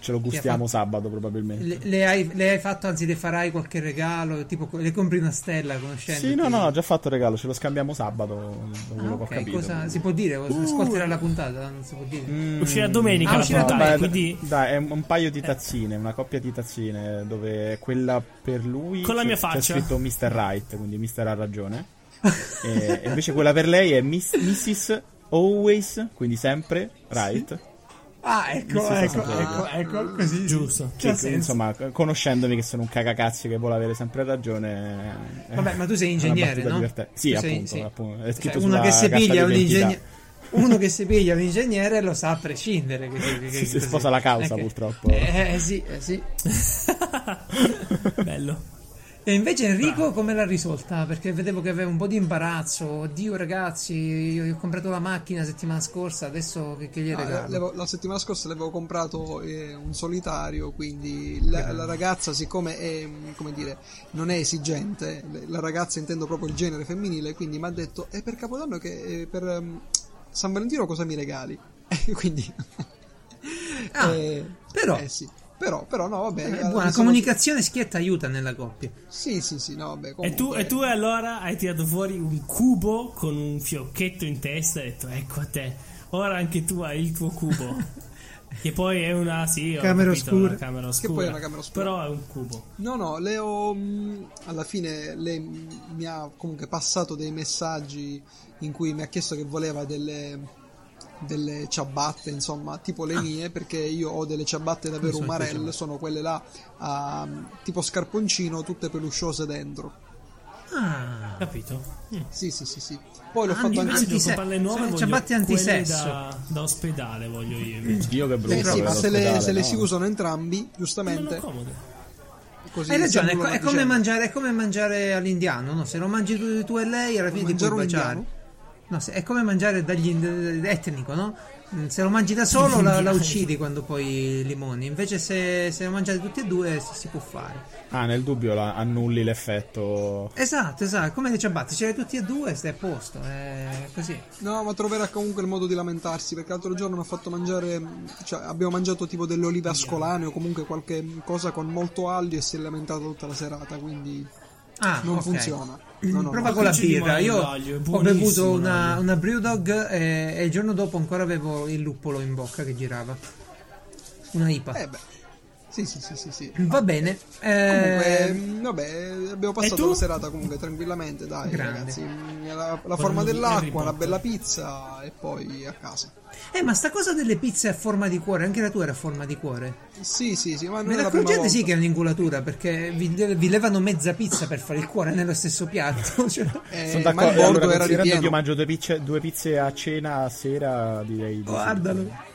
ce lo gustiamo fatto- sabato probabilmente. Le, le hai, le hai fatto, anzi, le farai qualche regalo? Tipo, le compri una stella conoscendo? Sì, no, no, ho già fatto il regalo, ce lo scambiamo sabato, ho ok, capito. cosa si può dire? Uh. Ascolterà la puntata? Non si può dire. Mm, Uscirà domenica Ah, la uscirà puntata, domenica. Dai, è un, paio di tazzine, una coppia di tazzine dove quella per lui Con la c'è- mia c'è faccia. scritto Mr. Right, quindi Mr. ha ragione. e, e invece quella per lei è Miss, Mrs. Always, quindi sempre Right. Ah, ecco, ecco, ecco, ecco, così. Giusto. Che, insomma, conoscendomi che sono un cagacazzi che vuole avere sempre ragione. eh, Vabbè, ma tu sei una ingegnere, no? divertente. Sì, Tu sei- appunto, sì. appunto, È Cioè, scritto uno sulla che si piglia un ingegnere. Uno che si piglia un ingegnere lo sa a prescindere. Che, che- che- Si- si sposa la causa, Eh, purtroppo. Eh, eh, sì, eh, sì. bello. E invece Enrico come l'ha risolta? Perché vedevo che aveva un po' di imbarazzo. Oddio, ragazzi, io io ho comprato la macchina la settimana scorsa, adesso che, che gli No, regalo? la settimana scorsa le avevo comprato eh, un solitario, quindi la, la ragazza, siccome è, come dire, non è esigente, la ragazza intendo proprio il genere femminile, quindi mi ha detto, è per Capodanno che eh, per San Valentino cosa mi regali? E quindi... Ah, eh, però- eh sì. Però, però no, vabbè. Eh, buona comunicazione schietta aiuta nella coppia. Sì, sì, sì, no, vabbè. E Comunque, tu, e tu allora hai tirato fuori un cubo con un fiocchetto in testa e hai detto ecco a te, ora anche tu hai il tuo cubo. che poi è una, sì, ho Camera capito, oscura. una camera oscura. poi è una camera oscura. Però è un cubo. No, no, le ho. mh, Alla fine lei mh, mi ha comunque passato dei messaggi in cui mi ha chiesto che voleva delle, delle ciabatte, insomma, tipo le mie, perché io ho delle ciabatte davvero le umarelle, sono quelle là, a, tipo scarponcino, tutte pelusciose dentro. Ah, Capito? Mm. Sì, sì, sì, sì. Poi l'ho Ah, fatto io anche. Invece devo Antise- comprare le nuove, voglio ciabatte antisesso. da, da ospedale voglio io invece. Dio che brutto. Eh sì, ma se le, se le no? si usano entrambi, giustamente, hai ragione, è, co- è come mangiare, è come mangiare all'indiano, no? Se lo mangi tu, tu e lei, alla fine ti puoi baciare. indiano? No, è come mangiare dagli etnico, no? Mm, Se lo mangi da solo la, la uccidi quando poi limoni, invece se, se lo mangiate tutti e due si, si può fare. Ah, nel dubbio la- annulli l'effetto. Esatto, esatto, come le ciabatte, ce le hai tutti e due, stai a posto, è così. No, ma troverà comunque il modo di lamentarsi perché l'altro giorno mi ha fatto mangiare, cioè abbiamo mangiato tipo delle olive ascolane o comunque qualche cosa con molto aglio e si è lamentato tutta la serata, quindi Ah, non ok. funziona. No, no, Prova con la birra. Io ho bevuto una, una Brewdog e, e il giorno dopo ancora avevo il luppolo in bocca che girava. Una IPA. Eh beh, sì, sì, sì, sì, sì. Va bene. Comunque, eh, mh, vabbè, abbiamo passato la serata comunque tranquillamente, dai Grande. ragazzi. Mh, La, la forma dell'acqua, una bella pizza e poi a casa. eh, ma sta cosa delle pizze a forma di cuore, anche la tua era a forma di cuore. Sì, sì, sì, ma non Me la prima accorgete volta. sì che è un'ingolatura perché vi, vi levano mezza pizza per fare il cuore nello stesso piatto. Cioè, Eh, Sono ma d'accordo. il bordo allora, era considerando che io mangio due pizze, due pizze a cena a sera, direi. di sì.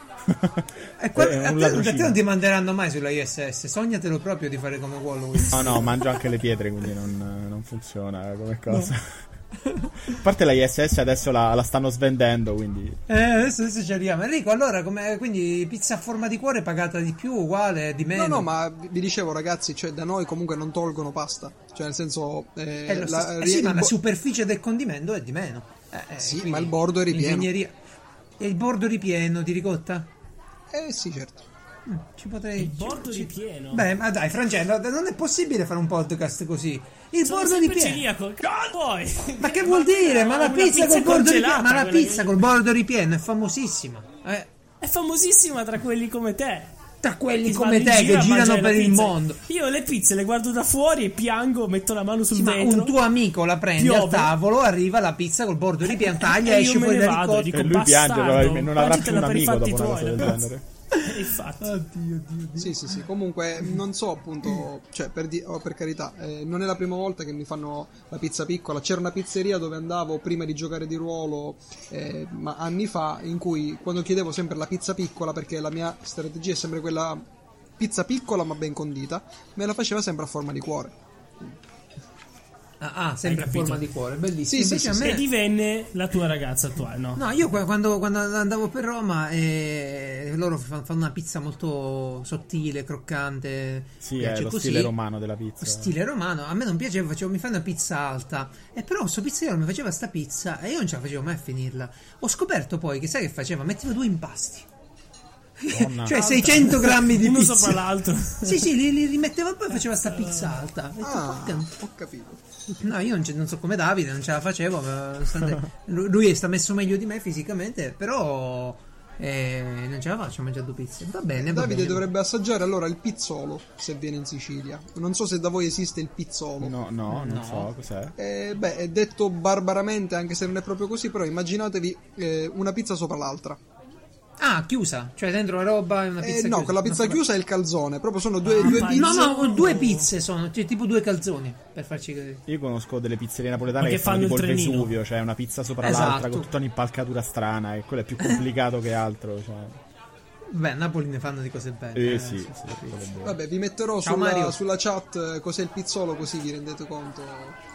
E qua- È un a, te, a te non ti manderanno mai sulla ISS, sognatelo proprio di fare come Wallace. No, no, mangio anche le pietre, quindi non, non funziona come cosa. A parte la ISS adesso la, la stanno svendendo, quindi... Eh, adesso, adesso ci arriviamo. Enrico, allora, come, quindi pizza a forma di cuore pagata di più, uguale, di meno? No, no, ma vi dicevo ragazzi, cioè da noi comunque non tolgono pasta. Cioè nel senso... eh, la- stesso- eh sì, ma il la bo- superficie del condimento è di meno. Eh, eh, Sì, quindi ma il bordo è ripieno. Ingegneria. E il bordo ripieno di ricotta? Eh sì, certo. Ci potrei. Il bordo ci- ripieno. Beh, ma dai, Francesco, non è possibile fare un podcast così. Il Sono bordo sempre ripieno. celiaco. Poi. Ma che vuol dire? Ma la Una pizza, col bordo ripieno. Ma la pizza che- col bordo ripieno è famosissima. Eh, È famosissima tra quelli come te. Tra quelli come te giro che girano per il mondo. Io le pizze le guardo da fuori e piango, metto la mano sul Sì, ma vetro. un tuo amico la prende al tavolo, arriva la pizza col bordo ripieno, taglia, E io esce fuori ricotta. dico, E lui piange, bastardo, non avrà più un amico dopo una cosa del ragazzi. genere. E infatti. Sì, sì, sì. Comunque, non so appunto, cioè, per, di- oh, per carità, eh, non è la prima volta che mi fanno la pizza piccola. C'era una pizzeria dove andavo prima di giocare di ruolo, eh, ma anni fa, in cui quando chiedevo sempre la pizza piccola, perché la mia strategia è sempre quella pizza piccola ma ben condita, me la faceva sempre a forma di cuore. Ah, ah, sempre a forma di cuore, bellissimo. Sì, sì, sì, a me- E divenne la tua ragazza attuale, no? No, io qua- quando, quando andavo per Roma eh, loro fa- fanno una pizza molto sottile, croccante. Sì, piace è lo così. stile romano della pizza. Stile romano, a me non piaceva, facevo, mi fai una pizza alta. E però questo pizzaiolo mi faceva sta pizza e io non ce la facevo mai a finirla. Ho scoperto poi che sai che faceva? Metteva due impasti. Madonna. cioè 600 grammi di Uno pizza. sopra l'altro. Sì, sì, li, li rimetteva e poi faceva sta pizza alta. Detto, Ah, "Porca- ho capito. No, io non, ce- non so come Davide, non ce la facevo. ma nonostante- lui lui sta messo meglio di me fisicamente, però eh, non ce la faccio a mangiare due pizze. Va bene, va Davide bene. dovrebbe assaggiare allora il pizzolo se viene in Sicilia. Non so se da voi esiste il pizzolo. No, no, non No. so cos'è. Eh, beh, è detto barbaramente, anche se non è proprio così, però immaginatevi eh, una pizza sopra l'altra. Ah, chiusa, cioè dentro la roba e una Eh, pizza no, chiusa. con la pizza No, chiusa è il calzone, proprio sono due, due ma- pizze. No, no, due pizze sono, cioè, tipo due calzoni, per farci capire. Io conosco delle pizzerie napoletane che, che fanno tipo il il. Vesuvio, cioè una pizza sopra Esatto. l'altra con tutta un'impalcatura strana e quello è più complicato che altro. Cioè. Beh, a Napoli ne fanno di cose belle. Eh eh, sì, sì. Vabbè, vi metterò Ciao, sulla, Mario. sulla chat eh, cos'è il pizzolo, così vi rendete conto.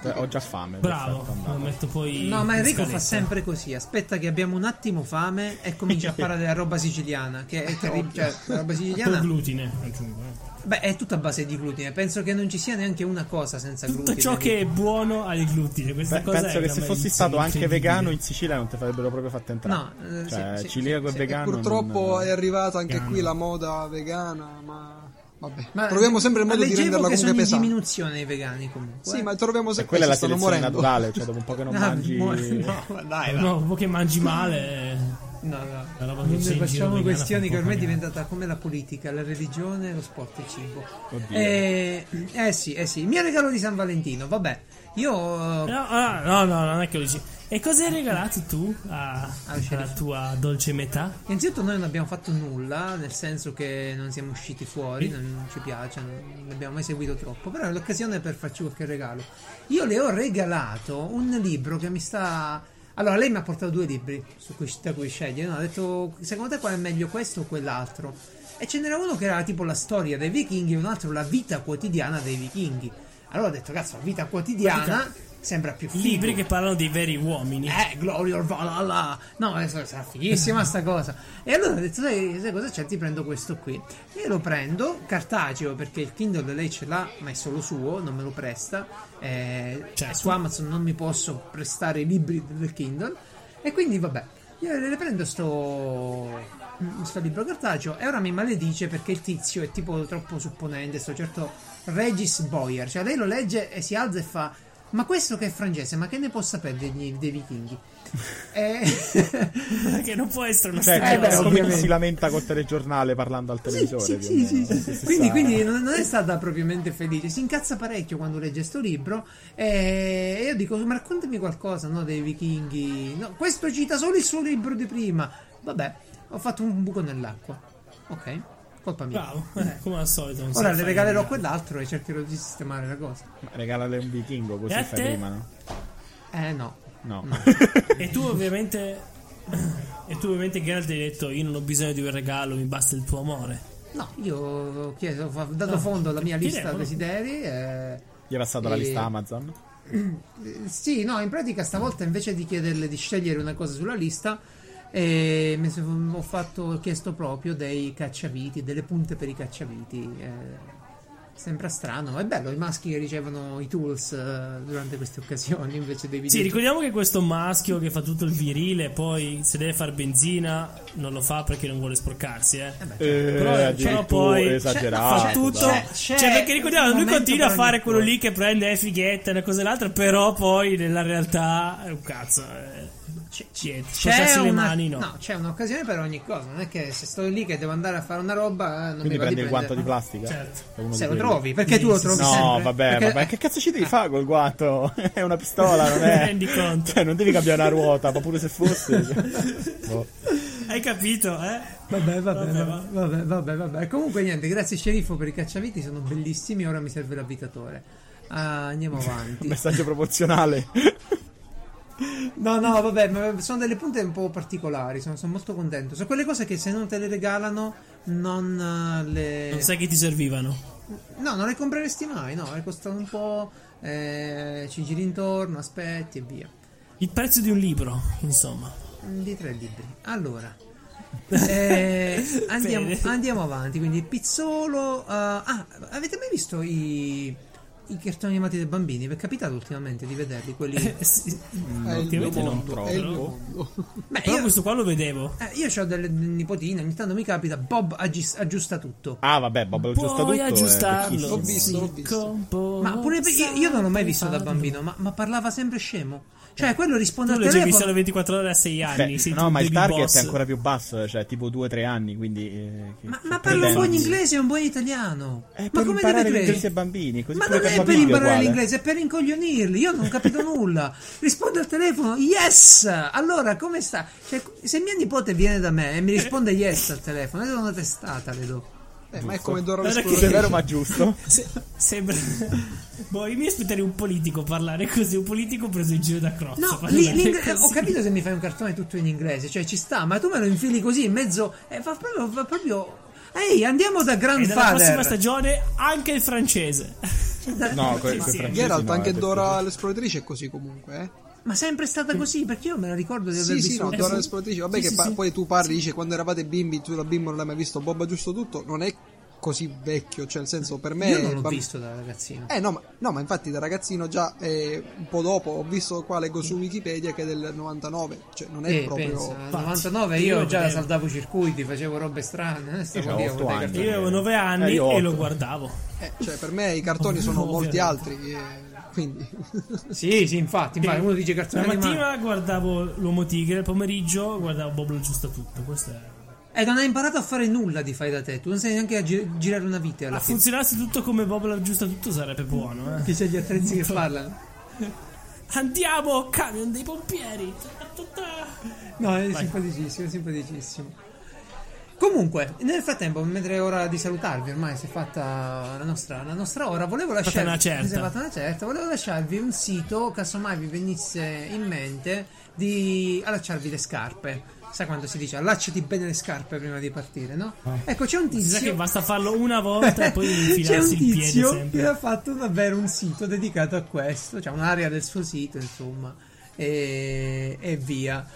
Beh, ho già fame. Bravo, lo metto poi. No, ma Enrico fa sempre così. Aspetta che abbiamo un attimo fame e comincia a parlare della roba siciliana. Che è terribile. Cioè, la roba Per siciliana. glutine, aggiungo. Eh. Beh, è tutta a base di glutine. Penso che non ci sia neanche una cosa senza Tutto glutine. ciò che è buono ha il glutine. Questa Beh, cosa penso è che se fossi stato anche vegano in Sicilia non ti farebbero proprio fatto entrare. No, eh, cioè, sì, ciliego sì, e sì. vegano. Purtroppo non- è arrivata anche Vegano. qui la moda vegana, ma vabbè. Ma- troviamo sempre il modo di renderla che sono comunque in pesante. diminuzione i vegani comunque. Sì, eh. ma troviamo E sempre quella è la selezione morendo. naturale, cioè dopo un po' che non Ah, mangi. mu- no, ma dai, va. No, dopo che mangi male. No, no. Non ne facciamo questioni che ormai è diventata come la politica, la religione, lo sport e il cibo. Oddio. Eh, eh sì, eh sì. Il mio regalo di San Valentino, vabbè. Io No, ah, no, no, non è che lo dici. E cosa hai regalato tu a- Al alla sceriffo. tua dolce metà? Innanzitutto noi non abbiamo fatto nulla, nel senso che non siamo usciti fuori, non ci piace, non abbiamo mai seguito troppo, però è l'occasione per farci qualche regalo. Io le ho regalato un libro che mi sta... Allora, lei mi ha portato due libri cui, da cui scegliere, no? ha detto, secondo te qual è meglio questo o quell'altro? E ce n'era uno che era tipo la storia dei vichinghi e un altro la vita quotidiana dei vichinghi. Allora ho detto, cazzo, la vita quotidiana sembra più figo. Libri che parlano dei veri uomini. Eh, Gloria or Valhalla. No, adesso sarà fighissima sta cosa. E allora ho detto, sai, sai cosa c'è? Ti prendo questo qui. Io lo prendo, cartaceo, perché il Kindle lei ce l'ha, ma è solo suo, non me lo presta. Eh, Certo. Su Amazon non mi posso prestare i libri del Kindle. E quindi, vabbè, io le prendo sto... Sto libro cartaceo e ora mi maledice perché il tizio è tipo troppo supponente, sto certo Regis Boyer, cioè lei lo legge e si alza e fa ma questo che è francese, ma che ne può sapere degli- dei vichinghi? Eh, che non può essere una Cioè, storia. Eh, beh, si lamenta col telegiornale parlando al televisore. sì, sì, sì, Quindi, quindi non non è stata propriamente felice, si incazza parecchio quando legge sto libro e io dico ma raccontami qualcosa no, dei vichinghi. No, questo cita solo il suo libro di prima. Vabbè, ho fatto un buco nell'acqua. Ok, colpa mia. Bravo, eh, come al solito. non Ora le regalerò niente. quell'altro e cercherò di sistemare la cosa. Ma regalale un vichingo così E fai te? prima, no? Eh no. No. E tu ovviamente. E tu ovviamente Geralt hai detto io non ho bisogno di un regalo, mi basta il tuo amore. No, io ho, chiesto, ho dato fondo alla mia lista Chiedevano. desideri. eh, Gli è passata la E- lista Amazon? Sì, no, in pratica stavolta invece di chiederle di scegliere una cosa sulla lista, eh, mi sono- ho, fatto, ho chiesto proprio dei cacciaviti, delle punte per i cacciaviti. eh. Sembra strano, è bello i maschi che ricevono i tools eh, durante queste occasioni invece dei video. Sì, ricordiamo che questo maschio che fa tutto il virile, poi se deve fare benzina, non lo fa perché non vuole sporcarsi, eh. beh, Eh, Però- addirittura però poi- esagerato. fa tutto. dai. C'è- Cioè, perché ricordiamo, lui continua a fare quello lì che prende è fighetta, una cosa e l'altra, però poi nella realtà è un cazzo. eh. C'è, c'è le una, mani no. c'è un'occasione per ogni cosa. Non è che se sto lì che devo andare a fare una roba, eh, non Quindi mi prendi il guanto di plastica? Certo. Se di lo quelli. trovi, perché tu lo trovi No, sempre. vabbè, Perché- vabbè, che cazzo ci devi fare col guanto? È una pistola, non è. Rendi conto. Cioè, non devi cambiare una ruota, ma pure se fosse. Boh. Hai capito, eh? Vabbè, vabbè, Vabbè, vabbè, vabbè, vabbè, vabbè. Comunque niente, grazie sceriffo per i cacciaviti, sono bellissimi, ora mi serve l'avvitatore. Ah, andiamo avanti. Messaggio proporzionale. No, no, vabbè, ma sono delle punte un po' particolari, sono, sono molto contento. Sono quelle cose che se non te le regalano non eh, le... Non sai che ti servivano. No, non le compreresti mai, no, le costano un po', eh, ci giri intorno, aspetti e via. Il prezzo di un libro, insomma. Mm, Di tre libri. Allora, eh, andiamo, andiamo avanti. Quindi, Pizzolo. eh, ah, avete mai visto i, i cartoni animati dei bambini? Vi è capitato ultimamente di vederli? Quelli. Eh, sì, È il mio ovviamente non mondo. Beh, Però io, questo qua lo vedevo. eh, io ho delle nipotine, ogni tanto mi capita. Bob aggi- aggiusta tutto. Ah, vabbè, Bob lo giusta tutto. Aggiustarlo. L'ho visto, l'ho Sì, visto. Ma pure io, io non l'ho mai visto da bambino, ma, ma parlava sempre scemo. Cioè, quello risponde Tu al telefono. alle 24 ore a 6 anni. Beh, sei no, tu ma il target boss. è ancora più basso, cioè tipo 2-3 anni, quindi... eh, Ma, ma parla un buon inglese e un buon italiano. È ma come imparare deve l'inglese ai bambini, così Ma non è per è imparare uguale. l'inglese, è per incoglionirli. Io non ho capito nulla. Risponde al telefono, yes! Allora, come sta? Cioè, se mia nipote viene da me e mi risponde yes al telefono, do una testata, le do. Eh, ma è come Dora l'esploratore. Severo ma giusto. Se- sembra. boh, io mi aspetterei un politico parlare così. Un politico preso in giro da Crozza. No, ho capito se mi fai un cartone tutto in inglese, cioè ci sta, ma tu me lo infili così in mezzo e fa proprio, fa proprio... Ehi, andiamo da E nella prossima Grandfather. stagione anche il francese. No, que- Sì, francesi Geralt, no, anche Dora l'esploratrice è così comunque, eh? Ma sempre stata così, perché io me la ricordo di aver Sì, sì, visto... no, Eh, Dora sì. l'esploratrice. Vabbè, Sì, che sì, pa- sì. poi tu parli, dice quando eravate bimbi, tu da bimbo non l'hai mai visto Bob giusto tutto. Non è così vecchio, cioè nel senso per me. Io non l'ho bamb- visto da ragazzino. Eh no ma, no, ma infatti da ragazzino già eh, un po' dopo ho visto qua, leggo su Wikipedia che è del 99, cioè non è Eh, proprio... pensa, nel Infatti, 99 io io già vedevo. saltavo circuiti, facevo robe strane. eh, Io. Io avevo 9 anni Eh, io e lo guardavo. eh, cioè per me i cartoni sono molti Ovviamente. altri, eh, quindi... Sì, sì, infatti, infatti uno dice La cartoni animati. mattina guardavo l'uomo tigre, il pomeriggio guardavo Bob lo giusta tutto. Questo è. E non hai imparato a fare nulla di fai da te, tu non sai neanche a gi- girare una vite fine. funzionasse tutto come Bob lo giusta tutto sarebbe buono, eh. Che c'è gli attrezzi che parlano. Andiamo, camion dei pompieri. No, è simpaticissimo, è simpaticissimo. Comunque, nel frattempo, mentre è ora di salutarvi, ormai si è fatta la nostra, la nostra ora, volevo lasciarvi una certa. una certa, volevo lasciarvi un sito, casomai vi venisse in mente, di allacciarvi le scarpe. Sai quando si dice allacciati bene le scarpe prima di partire, no? Ecco, c'è un Si sa che tizio. basta farlo una volta e poi C'è un infilarsi il piede tizio che ha fatto davvero un sito dedicato a questo, c'è un'area del suo sito, insomma, e, e via.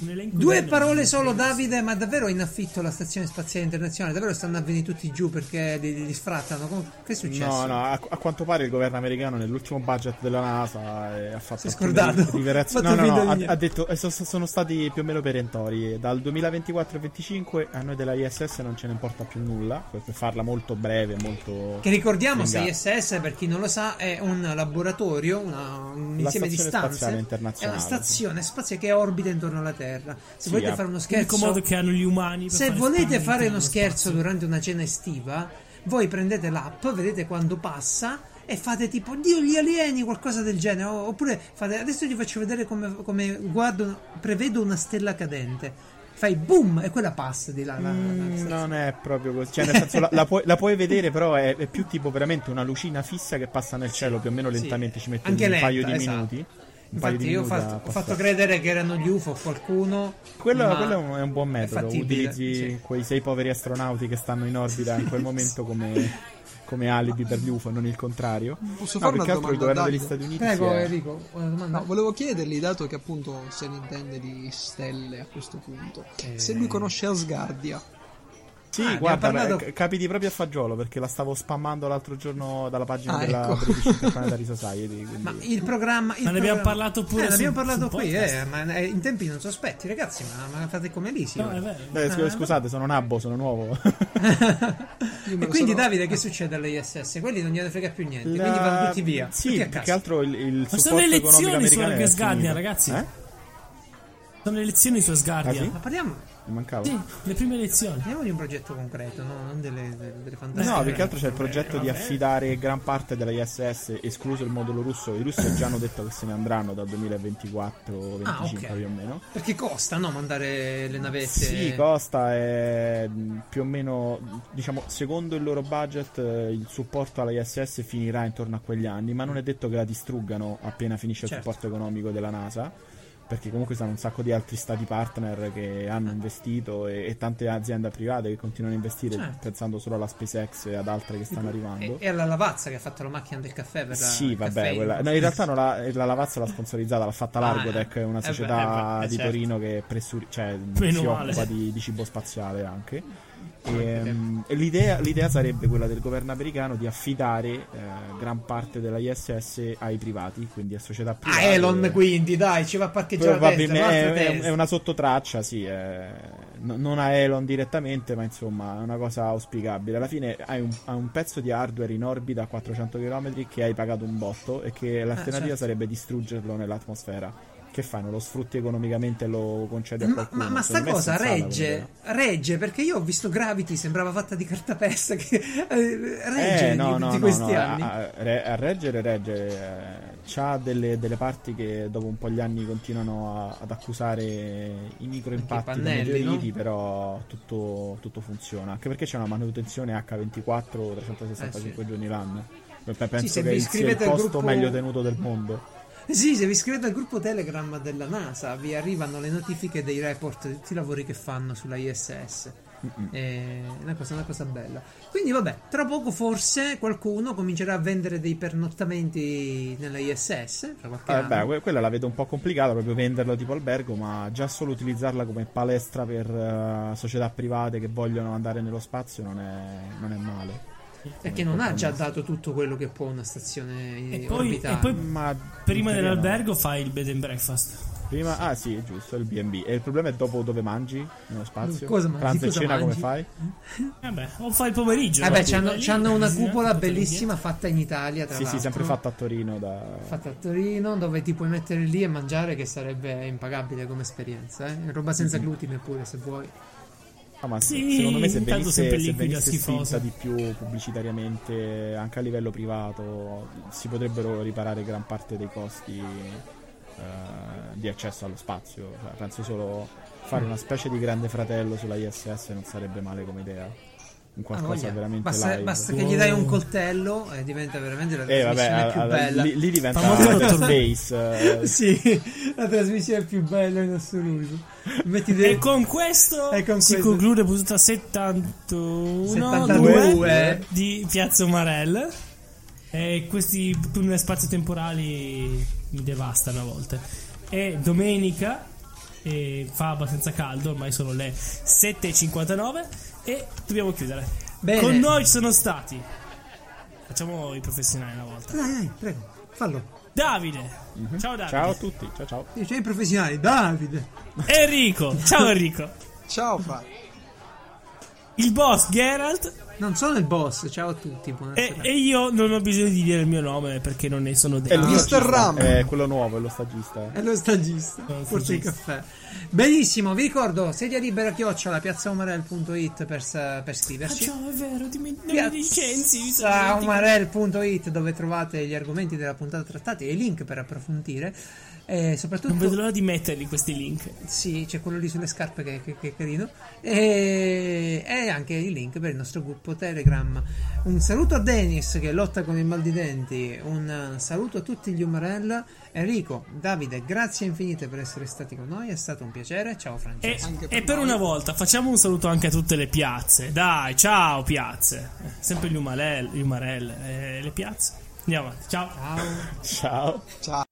Un elenco Due parole solo, Davide, ma davvero è in affitto la stazione spaziale internazionale? Davvero stanno a venire tutti giù perché li, li sfrattano? Che è successo? No, no, a, a quanto pare il governo americano nell'ultimo budget della NASA eh, ha fatto Si è scordato. fatto No, no, no, ha, ha detto eh, so- so- sono stati più o meno perentori. Dal 2024 al 2025 a noi della ISS non ce ne importa più nulla, per per farla molto breve, molto Che ricordiamo, se. ISS, per chi non lo sa, è un laboratorio, una- un La insieme di Stazione stanze. Spaziale È Internazionale, una stazione spaziale che orbita intorno alla Terra. Se Sì, volete fare uno scherzo, modo che hanno gli umani. per se fare volete fare uno scherzo spazio. durante una cena estiva, voi prendete l'app, vedete quando passa e fate tipo Dio gli alieni, qualcosa del genere. Oppure fate adesso ti faccio vedere come, come guardo, prevedo una stella cadente. Fai boom e quella passa di là. la- la- la Mm, non è proprio così. Cioè, nel senso, la, la puoi, la puoi vedere, però è, è più tipo veramente una lucina fissa che passa nel cielo più o meno Sì. lentamente. Ci mette Anche un lenta, paio di esatto. minuti. Un paio Infatti, di io ho fatto, ho fatto credere che erano gli UFO o qualcuno. Quello, ma quello è un- buon metodo. Utilizzi sì. quei sei poveri astronauti che stanno in orbita in quel momento come, come alibi per gli UFO, non il contrario. Posso No, fare una che altro il domanda governo degli? Stati Uniti. Prego, è- Enrico, una domanda. No, volevo chiedergli, dato che appunto se ne intende di stelle a questo punto, Eh. se lui conosce Asgardia. Sì, Ah, abbiamo guarda, parlato- eh, capiti proprio a fagiolo perché la stavo spammando l'altro giorno dalla pagina Ah, della ecco. British Interplanetary Society. quindi- Ma il programma. il Ma ne abbiamo programma- parlato pure Eh, ne abbiamo parlato qui, eh, ma eh, in tempi non sospetti, ragazzi. Ma, ma fate come lì, sì. No, è vero. Beh, scu- Ah. scusate, sono Nabbo, sono nuovo. E quindi, sono- Davide, che succede all'ISS? Quelli non gliene frega più niente, La- quindi vanno tutti via. Sì, Tutti più che altro il, il Ma supporto sono le elezioni su Gas Guardian, ragazzi. Eh? Sono le elezioni su Asgardia. Ah, sì? Ma parliamo, Mi mancava. Sì, le prime elezioni. parliamo di un progetto concreto, no? non delle, delle, delle fantastiche. No, più che altro c'è il progetto di vabbè. affidare gran parte della ISS, escluso il modulo russo. I russi già hanno detto che se ne andranno dal 2024-25 Ah, ok. più o meno. Perché costa, no? Mandare le navette. Sì, costa è mh, più o meno, diciamo, secondo il loro budget, eh, il supporto alla ISS finirà intorno a quegli anni, ma non è detto che la distruggano appena finisce il Certo. supporto economico della NASA. Perché comunque sono un sacco di altri stati partner che hanno investito e, e tante aziende private che continuano a investire Certo. pensando solo alla SpaceX e ad altre che stanno arrivando. E, e alla lavazza che ha fatto la macchina del caffè per la Sì, vabbè, quella- in- no, in realtà non l'ha- la lavazza l'ha sponsorizzata, l'ha fatta Ah, Largotech, è una eh beh, società eh beh, di certo. Torino che pressuri- cioè, si male. occupa di, di cibo spaziale anche. E, um, e l'idea, l'idea sarebbe quella del governo americano di affidare eh, gran parte della ISS ai privati, quindi a società Ah, private. Elon, quindi, dai, ci va a parcheggiare la testa, è, è- una sottotraccia, sì. è- no- non a Elon direttamente, ma insomma è una cosa auspicabile. Alla fine hai un, hai un pezzo di hardware in orbita a 400 km che hai pagato un botto e che l'alternativa certo. sarebbe distruggerlo nell'atmosfera. Che fai? Non lo sfrutti economicamente e lo concedi a Ma, qualcuno? ma, ma sta Secondo me è cosa regge, regge perché io ho visto Gravity, sembrava fatta di cartapesta che eh, regge Eh, di, no, di no, questi no, anni. A, a- re- a reggere, regge. eh, C'ha delle, delle parti che dopo un po' gli anni continuano a- ad accusare i microimpatti Anche i dai pannelli, meteoriti, no? però tutto, tutto funziona. Anche perché c'è una manutenzione H24 365 Eh, sì. giorni l'anno. Pe- Penso se che sia il posto gruppo- meglio tenuto del mondo. Sì, se vi iscrivete al gruppo Telegram della NASA vi arrivano le notifiche dei report di tutti i lavori che fanno sulla ISS. È una cosa, una cosa bella. Quindi, vabbè, tra poco forse qualcuno comincerà a vendere dei pernottamenti nella ISS. Fra qualche Eh, anno. beh, que- quella la vedo un po' complicata proprio venderlo tipo albergo, ma già solo utilizzarla come palestra per eh, società private che vogliono andare nello spazio non è, non è male. Perché non ha già dato tutto quello che può una stazione E poi, orbitale. e poi Ma prima teoria no. dell'albergo fai il bed and breakfast. Prima, ah sì, è giusto, il B&B. E il problema è dopo dove mangi nello spazio? Cosa mangi? Pranzo e cena mangi? come fai? Vabbè, o fai il pomeriggio. Vabbè, no? c'hanno, Vai lì, c'hanno una cupola bellissima fatta in Italia. Tra Sì, sì, l'altro. sempre fatta a Torino da... Fatta a Torino, dove ti puoi mettere lì e mangiare, che sarebbe impagabile come esperienza. Eh? Roba senza glutine pure, se vuoi. Ah, ma Sì, secondo me se venisse, se venisse spinta di più pubblicitariamente anche a livello privato si potrebbero riparare gran parte dei costi eh, di accesso allo spazio. Cioè, penso solo fare una specie di grande fratello sulla ISS non sarebbe male come idea. Un Ah, qualcosa voglia. veramente basta, live. basta che gli dai un coltello e diventa veramente la Eh vabbè, trasmissione più a- a- bella. lì, lì diventa Famoso dottor- Space. eh, Sì, la trasmissione più bella in assoluto. Metti E dei... con questo E con si questo- conclude puntata 71 72. due di Piazza Umarell. E questi tunnel spazio-temporali mi devastano a volte. E domenica e fa abbastanza caldo, ormai sono le 7.59 e dobbiamo chiudere. Bene. Con noi ci sono stati. Facciamo i professionali una volta. Dai, dai, prego, fallo. Davide. Ciao Davide. Ciao a tutti, ciao ciao. C'è i professionali, Davide. Enrico. Ciao Enrico. Ciao Fra. Il boss Geralt Non sono il boss, ciao a tutti. E, e io non ho bisogno di dire il mio nome perché non ne sono È degno. lo Mr. Ram. È quello nuovo, è lo stagista. È lo stagista, È lo forse il caffè. Benissimo, vi ricordo sedia libera chiocciola piazzaumarel.it per, per Ah, scriverci. ciao, è vero, dimmi, non mi licenzi. piazzaumarel.it dove trovate gli argomenti della puntata trattati e i link per approfondire. E soprattutto Non vedo l'ora di metterli questi link. Sì, c'è quello lì sulle scarpe che, che- che è carino. E, e anche il link per il nostro gruppo Telegram. Un saluto a Dennis che lotta con il mal di denti. Un eh, saluto a tutti gli Umarella. Enrico, Davide, grazie infinite per essere stati con noi. È stato un piacere. Ciao E, Francesco. E per per noi. una volta facciamo un saluto anche a tutte le piazze. Dai, ciao piazze. Eh, Sempre gli umarelle, gli umarelle eh, le piazze. Andiamo avanti. Ciao. Ciao. Ciao. Ciao.